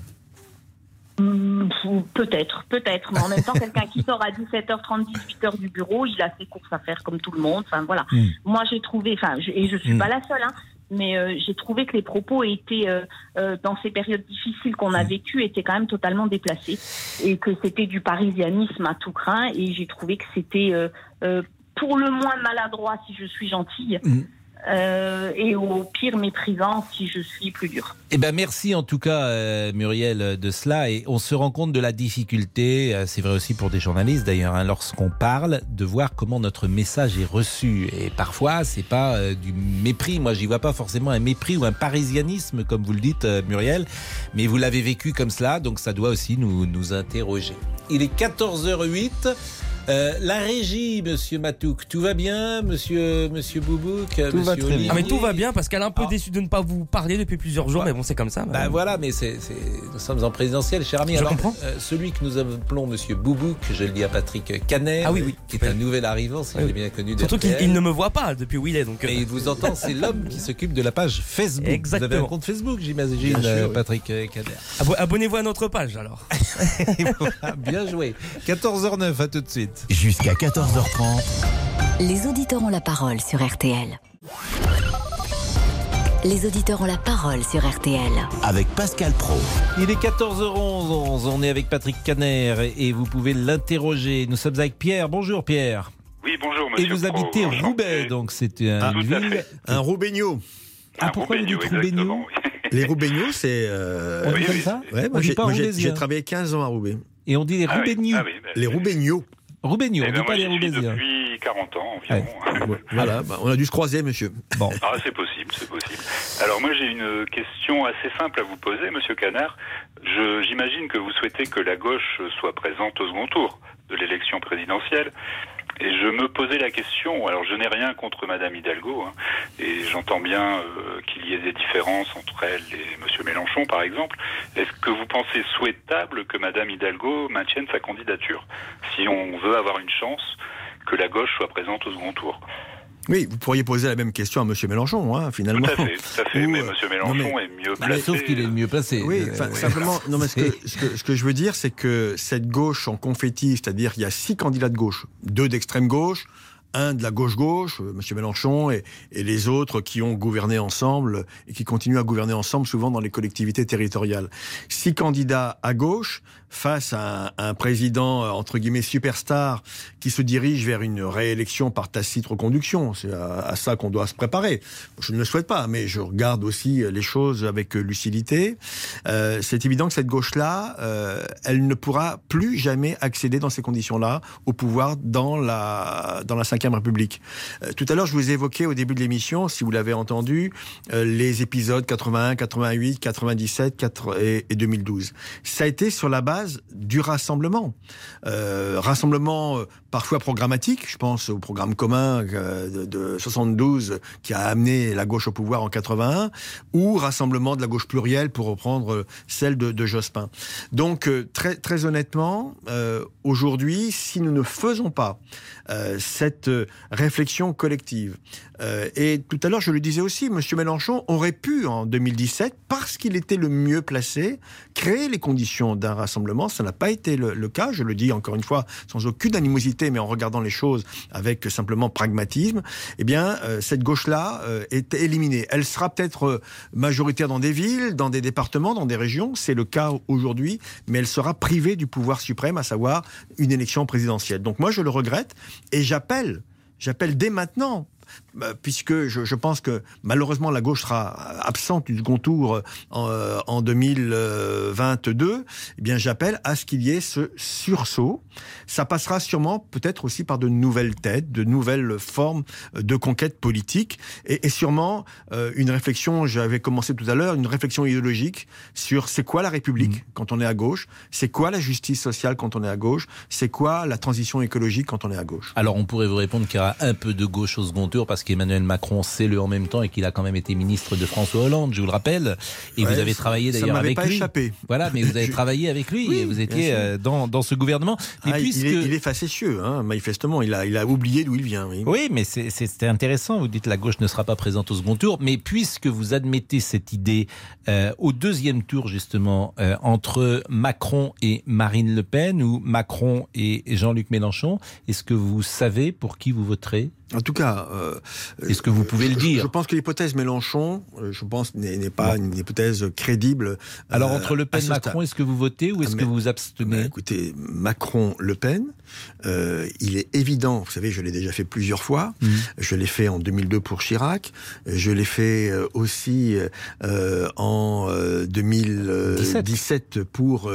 Hum, Peut-être, peut-être. Mais en même temps, quelqu'un qui sort à 17h30, 18h du bureau, il a ses courses à faire comme tout le monde. Enfin, voilà. Mm. Moi, j'ai trouvé, enfin, je- et je suis Mm. pas la seule, hein, mais euh, j'ai trouvé que les propos étaient, euh, euh, dans ces périodes difficiles qu'on a vécues, étaient quand même totalement déplacés. Et que c'était du parisianisme à tout craint. Et j'ai trouvé que c'était, pour le moins maladroit si je suis gentille. Euh, et au pire méprisant si je suis plus dure. Eh ben merci en tout cas euh, Muriel de cela et on se rend compte de la difficulté, euh, c'est vrai aussi pour des journalistes d'ailleurs, hein, lorsqu'on parle, de voir comment notre message est reçu et parfois c'est pas euh, du mépris, moi j'y vois pas forcément un mépris ou un parisianisme comme vous le dites euh, Muriel, mais vous l'avez vécu comme cela donc ça doit aussi nous, nous interroger. Il est 14h08. Euh, la régie, Monsieur Matouk, tout va bien, Monsieur Monsieur Boubouk, Monsieur Olivier? Ah mais tout va bien parce qu'elle est un peu déçue de ne pas vous parler depuis plusieurs jours, mais bon c'est comme ça. Bah voilà, mais c'est, c'est- nous sommes en présidentiel, cher ami. Je Alors, comprends. euh, celui que nous appelons Monsieur Boubouk, je le dis à Patrick Canet, Ah oui, oui. qui est un nouvel arrivant, si Oui, j'ai bien connu. Surtout qu'il ne me voit pas depuis où il est donc. euh, Et il vous entend, c'est l'homme qui s'occupe de la page Facebook. Vous avez Exactement. un compte Facebook, j'imagine, Bien euh. Patrick euh, Canet. Abo- Abonnez-vous à notre page alors. *laughs* Bien joué. 14h09, à tout de suite. Jusqu'à 14h30. Les auditeurs ont la parole sur RTL. Les auditeurs ont la parole sur RTL. Avec Pascal Pro. Il est 14h11, on est avec Patrick Canet et vous pouvez l'interroger. Nous sommes avec Pierre. Bonjour Pierre. Oui, bonjour, Et vous Pro, habitez. Roubaix, donc c'est à ville. Un Roubaigno. Ah, pourquoi vous dites Roubaigno Les Roubaignos, c'est. euh, On dit comme ça Ouais, On moi, dit j'ai, travaillé 15 ans à Roubaix. Et on dit les Ah Roubaignos. ah oui, bah, Les Roubaignos. Roubaignos, Eh on ben, dit pas les depuis 40 ans environ. *laughs* Voilà, bah, on a dû se croiser, monsieur. Bon. Ah, c'est possible, c'est possible. Alors moi, j'ai une question assez simple à vous poser, monsieur Canard. Je- J'imagine que vous souhaitez que la gauche soit présente au second tour de l'élection présidentielle. Et je me posais la question, alors je n'ai rien contre Madame Hidalgo, hein, et j'entends bien euh, qu'il y ait des différences entre elle et Monsieur Mélenchon, par exemple. Est-ce que vous pensez souhaitable que Madame Hidalgo maintienne sa candidature, si on veut avoir une chance que la gauche soit présente au second tour? Oui, vous pourriez poser la même question à monsieur Mélenchon, hein, finalement. Tout à fait, tout à fait. Ou, mais euh, Monsieur non, Mélenchon mais- est mieux Bah, placé. Sauf qu'il est le mieux placé. Oui, Euh, simplement, non, mais ce que, ce, que, ce que je veux dire, c'est que cette gauche en confetti, c'est-à-dire il y a six candidats de gauche, deux d'extrême gauche, un de la gauche-gauche, euh, M. Mélenchon, et, et les autres qui ont gouverné ensemble et qui continuent à gouverner ensemble, souvent dans les collectivités territoriales. Six candidats à gauche face à un, un président, euh, entre guillemets, superstar qui se dirige vers une réélection par tacite reconduction. C'est à, à ça qu'on doit se préparer. Je ne le souhaite pas, mais je regarde aussi les choses avec euh, lucidité. Euh, c'est évident que cette gauche-là, euh, elle ne pourra plus jamais accéder dans ces conditions-là au pouvoir dans la dans la Ve République. Euh, tout à l'heure, je vous évoquais au début de l'émission, si vous l'avez entendu, euh, les épisodes 81, 88, 97 4 et, et 2012. Ça a été sur la base du rassemblement, euh, rassemblement euh, parfois programmatique. Je pense au programme commun euh, de, de 72 qui a amené la gauche au pouvoir en 81, ou rassemblement de la gauche plurielle pour reprendre celle de, Jospin. Donc très très honnêtement, aujourd'hui, si nous ne faisons pas cette réflexion collective. Et tout à l'heure, je le disais aussi, M. Mélenchon aurait pu, en 2017, parce qu'il était le mieux placé, créer les conditions d'un rassemblement. Ça n'a pas été le, cas, je le dis encore une fois, sans aucune animosité, mais en regardant les choses avec simplement pragmatisme. Eh bien, euh, cette gauche-là euh, est éliminée. Elle sera peut-être euh, majoritaire dans des villes, dans des départements, dans des régions. C'est le cas aujourd'hui, mais elle sera privée du pouvoir suprême, à savoir une élection présidentielle. Donc moi, je le regrette et j'appelle, j'appelle dès maintenant puisque je, je, pense que malheureusement la gauche sera absente du second tour en, en 2022, eh bien j'appelle à ce qu'il y ait ce sursaut. Ça passera sûrement peut-être aussi par de nouvelles têtes, de nouvelles formes de conquête politique et, et sûrement euh, une réflexion, j'avais commencé tout à l'heure, une réflexion idéologique sur c'est quoi la République mmh. quand on est à gauche, c'est quoi la justice sociale quand on est à gauche, c'est quoi la transition écologique quand on est à gauche. Alors on pourrait vous répondre qu'il y aura un peu de gauche au second tour parce qu'Emmanuel Macron sait le en même temps et qu'il a quand même été ministre de François Hollande, je vous le rappelle. Et ouais, vous avez travaillé d'ailleurs avec pas lui. Échappé. Voilà, mais vous *laughs* avez travaillé avec lui oui, et vous étiez euh, dans, dans ce gouvernement. Mais ah, puisque... il, est, il est facétieux, hein, manifestement. Il a, il a oublié d'où il vient. Oui, oui mais c'était intéressant. Vous dites la gauche ne sera pas présente au second tour. Mais puisque vous admettez cette idée euh, au deuxième tour, justement, euh, entre Macron et Marine Le Pen ou Macron et Jean-Luc Mélenchon, est-ce que vous savez pour qui vous voterez? En tout cas, euh, est-ce que vous pouvez je, le dire Je pense que l'hypothèse Mélenchon, euh, je pense, n'est pas une hypothèse crédible. Alors entre Le Pen et Macron, est-ce que vous votez ou est-ce que vous vous abstenez bah, Écoutez, Macron-Le Pen, euh, il est évident, vous savez, je l'ai déjà fait plusieurs fois. Mmh. Je l'ai fait en 2002 pour Chirac. Je l'ai fait aussi euh, en 2017 17 pour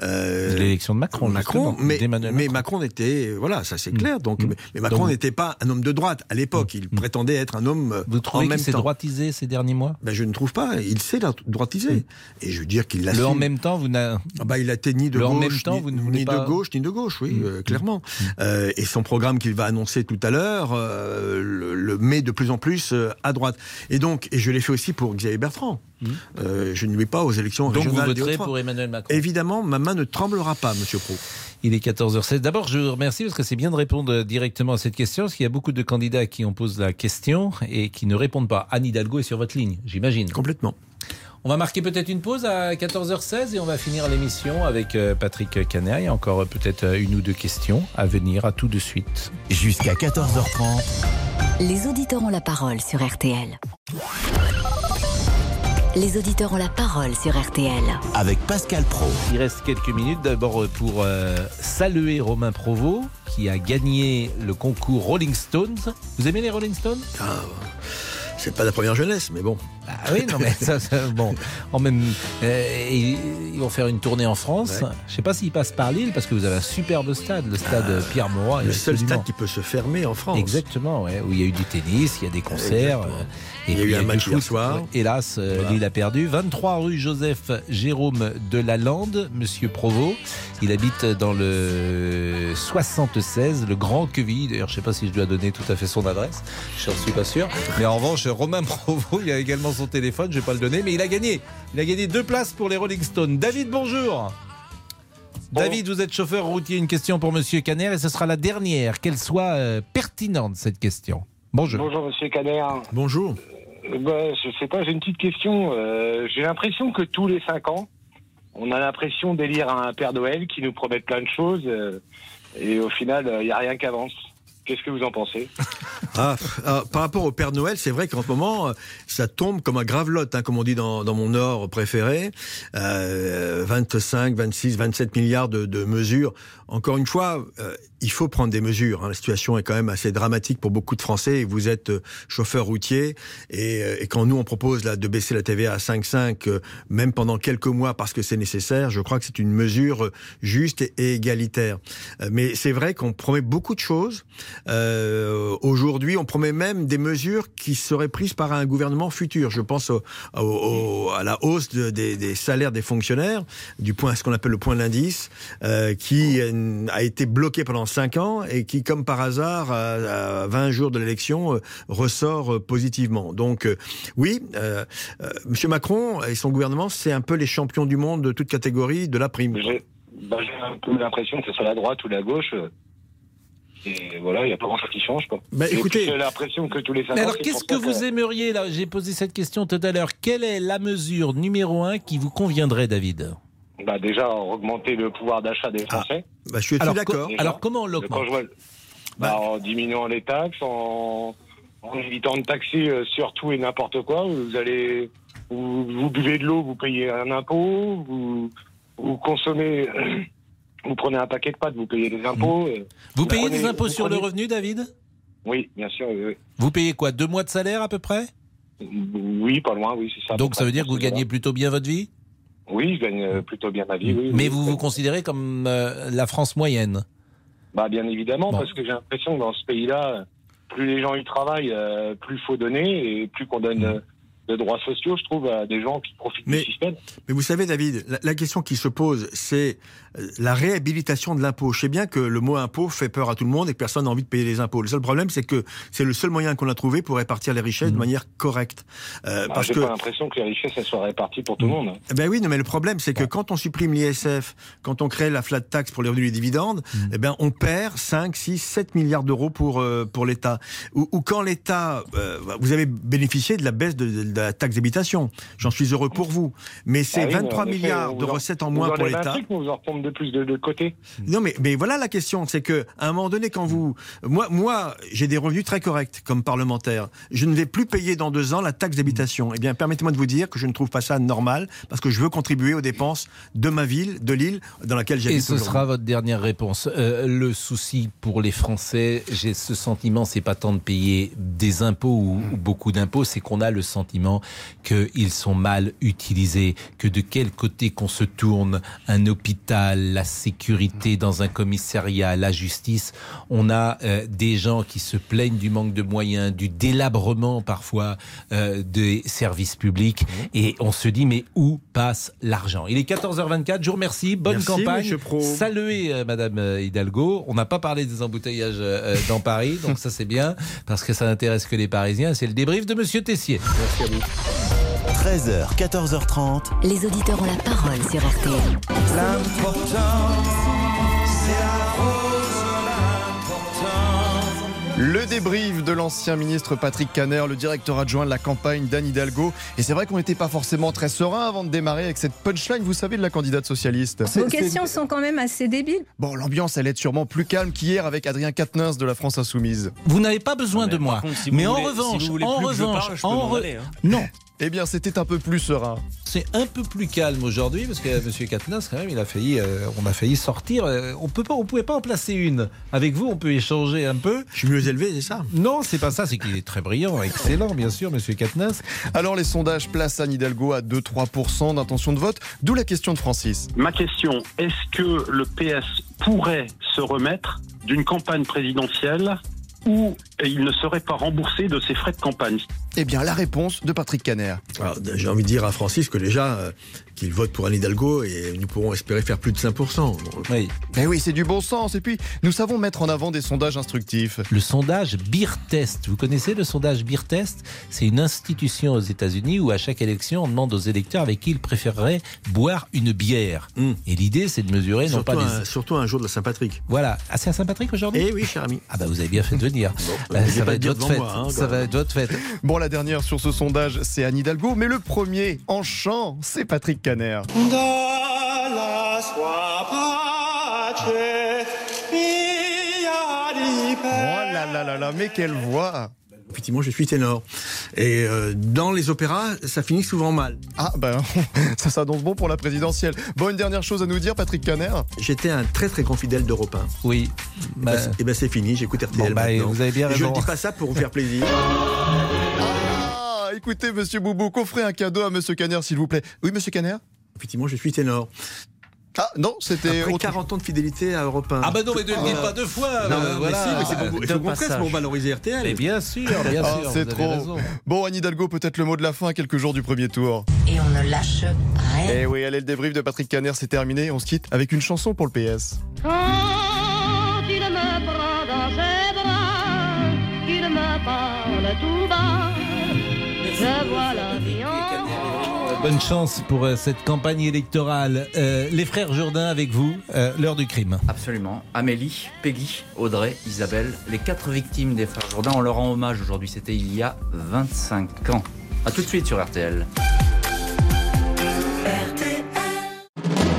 l'élection de Macron. Macron, mais, mais Macron. Macron était, voilà, ça c'est clair. Donc, mmh. mais Macron n'était pas un homme de droite à l'époque. Il mmh. prétendait être un homme. Vous trouvez qu'il s'est droitisé ces derniers mois? Ben, Je ne trouve pas. Il s'est droitisé. Mmh. Et je veux dire qu'il l'a. Le en même temps, vous n'avez. Ah bah, il a été ni de le gauche, en même temps, ni, vous ni pas... de gauche, ni de gauche, oui, mmh. euh, clairement. Euh, et son programme qu'il va annoncer tout à l'heure euh, le, le, met de plus en plus euh, à droite. Et donc, et je l'ai fait aussi pour Xavier Bertrand. Mmh. je ne lui pas aux élections donc régionales. Donc vous voterez pour Emmanuel Macron Évidemment, ma main ne tremblera pas, Monsieur Pro. Il est 14h16. D'abord, je vous remercie parce que c'est bien de répondre directement à cette question, parce qu'il y a beaucoup de candidats qui ont posé la question et qui ne répondent pas. Anne Hidalgo est sur votre ligne, j'imagine. Complètement. On va marquer peut-être une pause à 14h16 et on va finir l'émission avec euh, Patrick Canet. Il y a encore peut-être une ou deux questions à venir. À tout de suite. Jusqu'à 14h30. Les auditeurs ont la parole sur RTL. Les auditeurs ont la parole sur RTL. Avec Pascal Pro. Il reste quelques minutes d'abord pour euh, saluer Romain Provost qui a gagné le concours Rolling Stones. Vous aimez les Rolling Stones? Ah, C'est pas la première jeunesse, mais bon. Ah oui, non, mais ça, ça bon. En même, euh, ils vont faire une tournée en France. Ouais. Je sais pas s'ils passent par Lille parce que vous avez un superbe stade, le stade ah, Pierre Mauroy. Le seul stade qui peut se fermer en France. Exactement, ouais, où il y a eu du tennis, il y a des concerts. Euh, et il y a eu un match hier soir. Hélas, euh, voilà. Lille a perdu. 23 rue Joseph Jérôme de la Lande, Monsieur Provost. Il habite dans le 76, le Grand Quevilly. D'ailleurs, je sais pas si je dois donner tout à fait son adresse. Je n'en suis pas sûr. Mais en revanche, Romain Provost, il y a également son téléphone. Je vais pas le donner, mais il a gagné. Il a gagné deux places pour les Rolling Stones. David, bonjour. Bon. David, vous êtes chauffeur routier. Une question pour Monsieur Caner et ce sera la dernière. Qu'elle soit euh, pertinente cette question. Bonjour. Bonjour Monsieur Caner. Bonjour. Euh, bah, je sais pas, j'ai une petite question. Euh, j'ai l'impression que tous les cinq ans, on a l'impression d'élire un Père Noël qui nous promet plein de choses euh, et au final, il n'y a rien qui avance. Qu'est-ce que vous en pensez ah, ah, Par rapport au Père Noël, c'est vrai qu'en ce moment, ça tombe comme un gravelotte, hein, comme on dit dans, mon Nord préféré. Euh, 25, 26, 27 milliards de mesures. Encore une fois, euh, il faut prendre des mesures. Hein. La situation est quand même assez dramatique pour beaucoup de Français. Vous êtes euh, chauffeur routier et, euh, et, quand nous on propose là de baisser la TVA à 5,5 euh, même pendant quelques mois parce que c'est nécessaire, je crois que c'est une mesure juste et, égalitaire. Mais c'est vrai qu'on promet beaucoup de choses. Aujourd'hui, on promet même des mesures qui seraient prises par un gouvernement futur. Je pense à la hausse de, des, des, salaires des fonctionnaires, du point, ce qu'on appelle le point d'indice, qui a été bloqué pendant 5 ans et qui, comme par hasard, à, à 20 jours de l'élection, euh, ressort euh, positivement. Donc, euh, oui, euh, euh, M. Macron et son gouvernement, c'est un peu les champions du monde de toute catégorie de la prime. J'ai bah, un peu l'impression que ce soit la droite ou la gauche. Et voilà, il n'y a pas grand-chose qui change. Quoi. Bah, écoutez- J'ai l'impression que tous les 5 Mais alors, qu'est-ce que vous aimeriez là? J'ai posé cette question tout à l'heure. Quelle est la mesure numéro un qui vous conviendrait, David? Bah, Déjà, augmenter le pouvoir d'achat des Français. Bah, je suis d'accord. co- alors, comment on l'augmente le- bah, En diminuant les taxes, en, en évitant de taxer euh, sur tout et n'importe quoi. Vous allez. Vous, vous buvez de l'eau, vous payez un impôt. Vous, vous consommez. *coughs* Vous prenez un paquet de pâtes, vous payez des impôts. euh, Mmh. Vous payez prenez- des impôts vous sur le revenu, David? Oui, bien sûr, oui. oui. Vous payez quoi? Deux mois de salaire à peu près? Oui, pas loin, oui, c'est ça. Donc ça veut dire que vous gagnez plutôt bien votre vie? Oui, je gagne euh, plutôt bien ma vie, oui. Mais oui. vous vous considérez comme euh, la France moyenne Bah, bien évidemment, Bon. parce que j'ai l'impression que dans ce pays-là, plus les gens y travaillent, euh, plus il faut donner et plus qu'on donne euh, de droits sociaux, je trouve, à des gens qui profitent Mais- du système. Mais vous savez, David, la, la question qui se pose, c'est euh, la réhabilitation de l'impôt. Je sais bien que le mot impôt fait peur à tout le monde et que personne n'a envie de payer les impôts. Le seul problème, c'est que c'est le seul moyen qu'on a trouvé pour répartir les richesses de manière correcte. Euh, Bah, parce j'ai que pas l'impression que les richesses elles soient réparties pour tout le monde. hein. Eh Ben oui, non, mais le problème, c'est que quand on supprime l'ISF, quand on crée la flat tax pour les revenus et les dividendes, eh ben, on perd 5, 6, 7 milliards d'euros pour, euh, pour l'État. Ou, ou quand l'État, euh, vous avez bénéficié de la baisse de, de la taxe d'habitation. J'en suis heureux pour vous. Mais c'est Ah oui, mais 23 en effet, milliards de en- recettes en vous moins en pour l'État. 25, mais vous en retombe de plus de, de côté. Non, mais, mais voilà la question, c'est que à un moment donné, quand vous, moi, moi, j'ai des revenus très corrects comme parlementaire. Je ne vais plus payer dans deux ans la taxe d'habitation. Eh bien, permettez-moi de vous dire que je ne trouve pas ça normal parce que je veux contribuer aux dépenses de ma ville, de l'île dans laquelle j'habite. Et ce sera votre dernière réponse. Euh, le souci pour les Français, j'ai ce sentiment, c'est pas tant de payer des impôts ou, ou beaucoup d'impôts, c'est qu'on a le sentiment qu'ils sont mal utilisés, que de quel côté qu'on se tourne, un hôpital, la sécurité dans un commissariat, la justice, on a euh, des gens qui se plaignent du manque de moyens, du délabrement parfois euh, des services publics, et on se dit mais où passe l'argent? Il est 14h24, je vous remercie, bonne Merci, campagne. Pro. Saluez euh, Madame euh, Hidalgo. On n'a pas parlé des embouteillages dans Paris, donc ça c'est bien, parce que ça n'intéresse que les Parisiens. C'est le débrief de Monsieur Tessier. Merci à vous. 13h, 14h30. Les auditeurs ont la parole sur RTL. Le débrief de l'ancien ministre Patrick Caner, le directeur adjoint de la campagne d'Anne Hidalgo. Et c'est vrai qu'on n'était pas forcément très serein avant de démarrer avec cette punchline, vous savez, de la candidate socialiste. Vos questions sont quand même assez débiles. Bon, l'ambiance, elle est sûrement plus calme qu'hier avec Adrien Quatennens de la France Insoumise. Vous n'avez pas besoin de moi. contre, si mais en voulez- revanche, si vous voulez en plus que je revanche, parle, je peux en m'en re- aller, hein. non. Eh bien, c'était un peu plus serein. C'est un peu plus calme aujourd'hui parce que Monsieur Katnas, quand même, il a failli, euh, on a failli sortir. euh, on peut pas, on pouvait pas en placer une. Avec vous, on peut échanger un peu. Je suis mieux élevé, c'est ça? Non, c'est pas ça. C'est qu'il est très brillant, *laughs* excellent, bien sûr, Monsieur Katnas. Alors, les sondages placent Anne Hidalgo à 2-3% d'intention de vote, d'où la question de Francis. Ma question, est-ce que le PS pourrait se remettre d'une campagne présidentielle où il ne serait pas remboursé de ses frais de campagne Eh bien, la réponse de Patrick Caner. Alors, J'ai envie de dire à Francis que déjà, euh, qu'il vote pour Anne Hidalgo et nous pourrons espérer faire plus de 5%. Oui. Mais oui, c'est du bon sens. Et puis, nous savons mettre en avant des sondages instructifs. Le sondage Beer Test. Vous connaissez le sondage Beer Test C'est une institution aux États-Unis où à chaque élection, on demande aux électeurs avec qui ils préféreraient boire une bière. Et l'idée, c'est de mesurer non Surtout, pas un, des. surtout un jour de la Saint-Patrick. Voilà. Ah, c'est à Saint-Patrick aujourd'hui? Eh oui, cher ami. Ah bah vous avez bien fait de venir. Bon, Euh, ça va être votre fête. moi, hein, ça quand va même. être votre fête. Bon, la dernière sur ce sondage, c'est Anne Hidalgo. Mais le premier, en chant, c'est Patrick Caner. Oh là là là là, mais quelle voix Effectivement, je suis ténor. Et euh, dans les opéras, ça finit souvent mal. Ah ben, *laughs* ça s'annonce bon pour la présidentielle. Bon, une dernière chose à nous dire, Patrick Caner J'étais un très très grand fidèle d'Europe 1. Oui. Bah, et ben c'est fini, j'écoute RTL Bon, bah, maintenant. vous avez bien Et Je ne dis pas ça pour vous faire plaisir. *laughs* Ah, écoutez, monsieur Boubou, qu'offrez un cadeau à monsieur Caner, s'il vous plaît. Oui, monsieur Caner Effectivement, je suis ténor. Ah non, c'était Après autre 40 ans de fidélité à Europe 1. Ah bah non, mais ne le dites pas deux fois. Non, euh, mais voilà. si, mais c'est pour- il valoriser RTL. Mais bien sûr, bien Ah, sûr. c'est trop. raison. Bon, Anne Hidalgo, peut-être le mot de la fin à quelques jours du premier tour. Et on ne lâche rien. Eh oui, allez, le débrief de Patrick Caner, c'est terminé. On se quitte avec une chanson pour le PS. Quand il me prend dans ses bras, qu'il me parle tout je vois la vie en bonne chance pour euh, cette campagne électorale. Euh, les frères Jourdain avec vous, euh, l'heure du crime. Absolument. Amélie, Peggy, Audrey, Isabelle, les quatre victimes des frères Jourdain, on leur rend hommage aujourd'hui. C'était il y a 25 ans. A tout de suite sur RTL.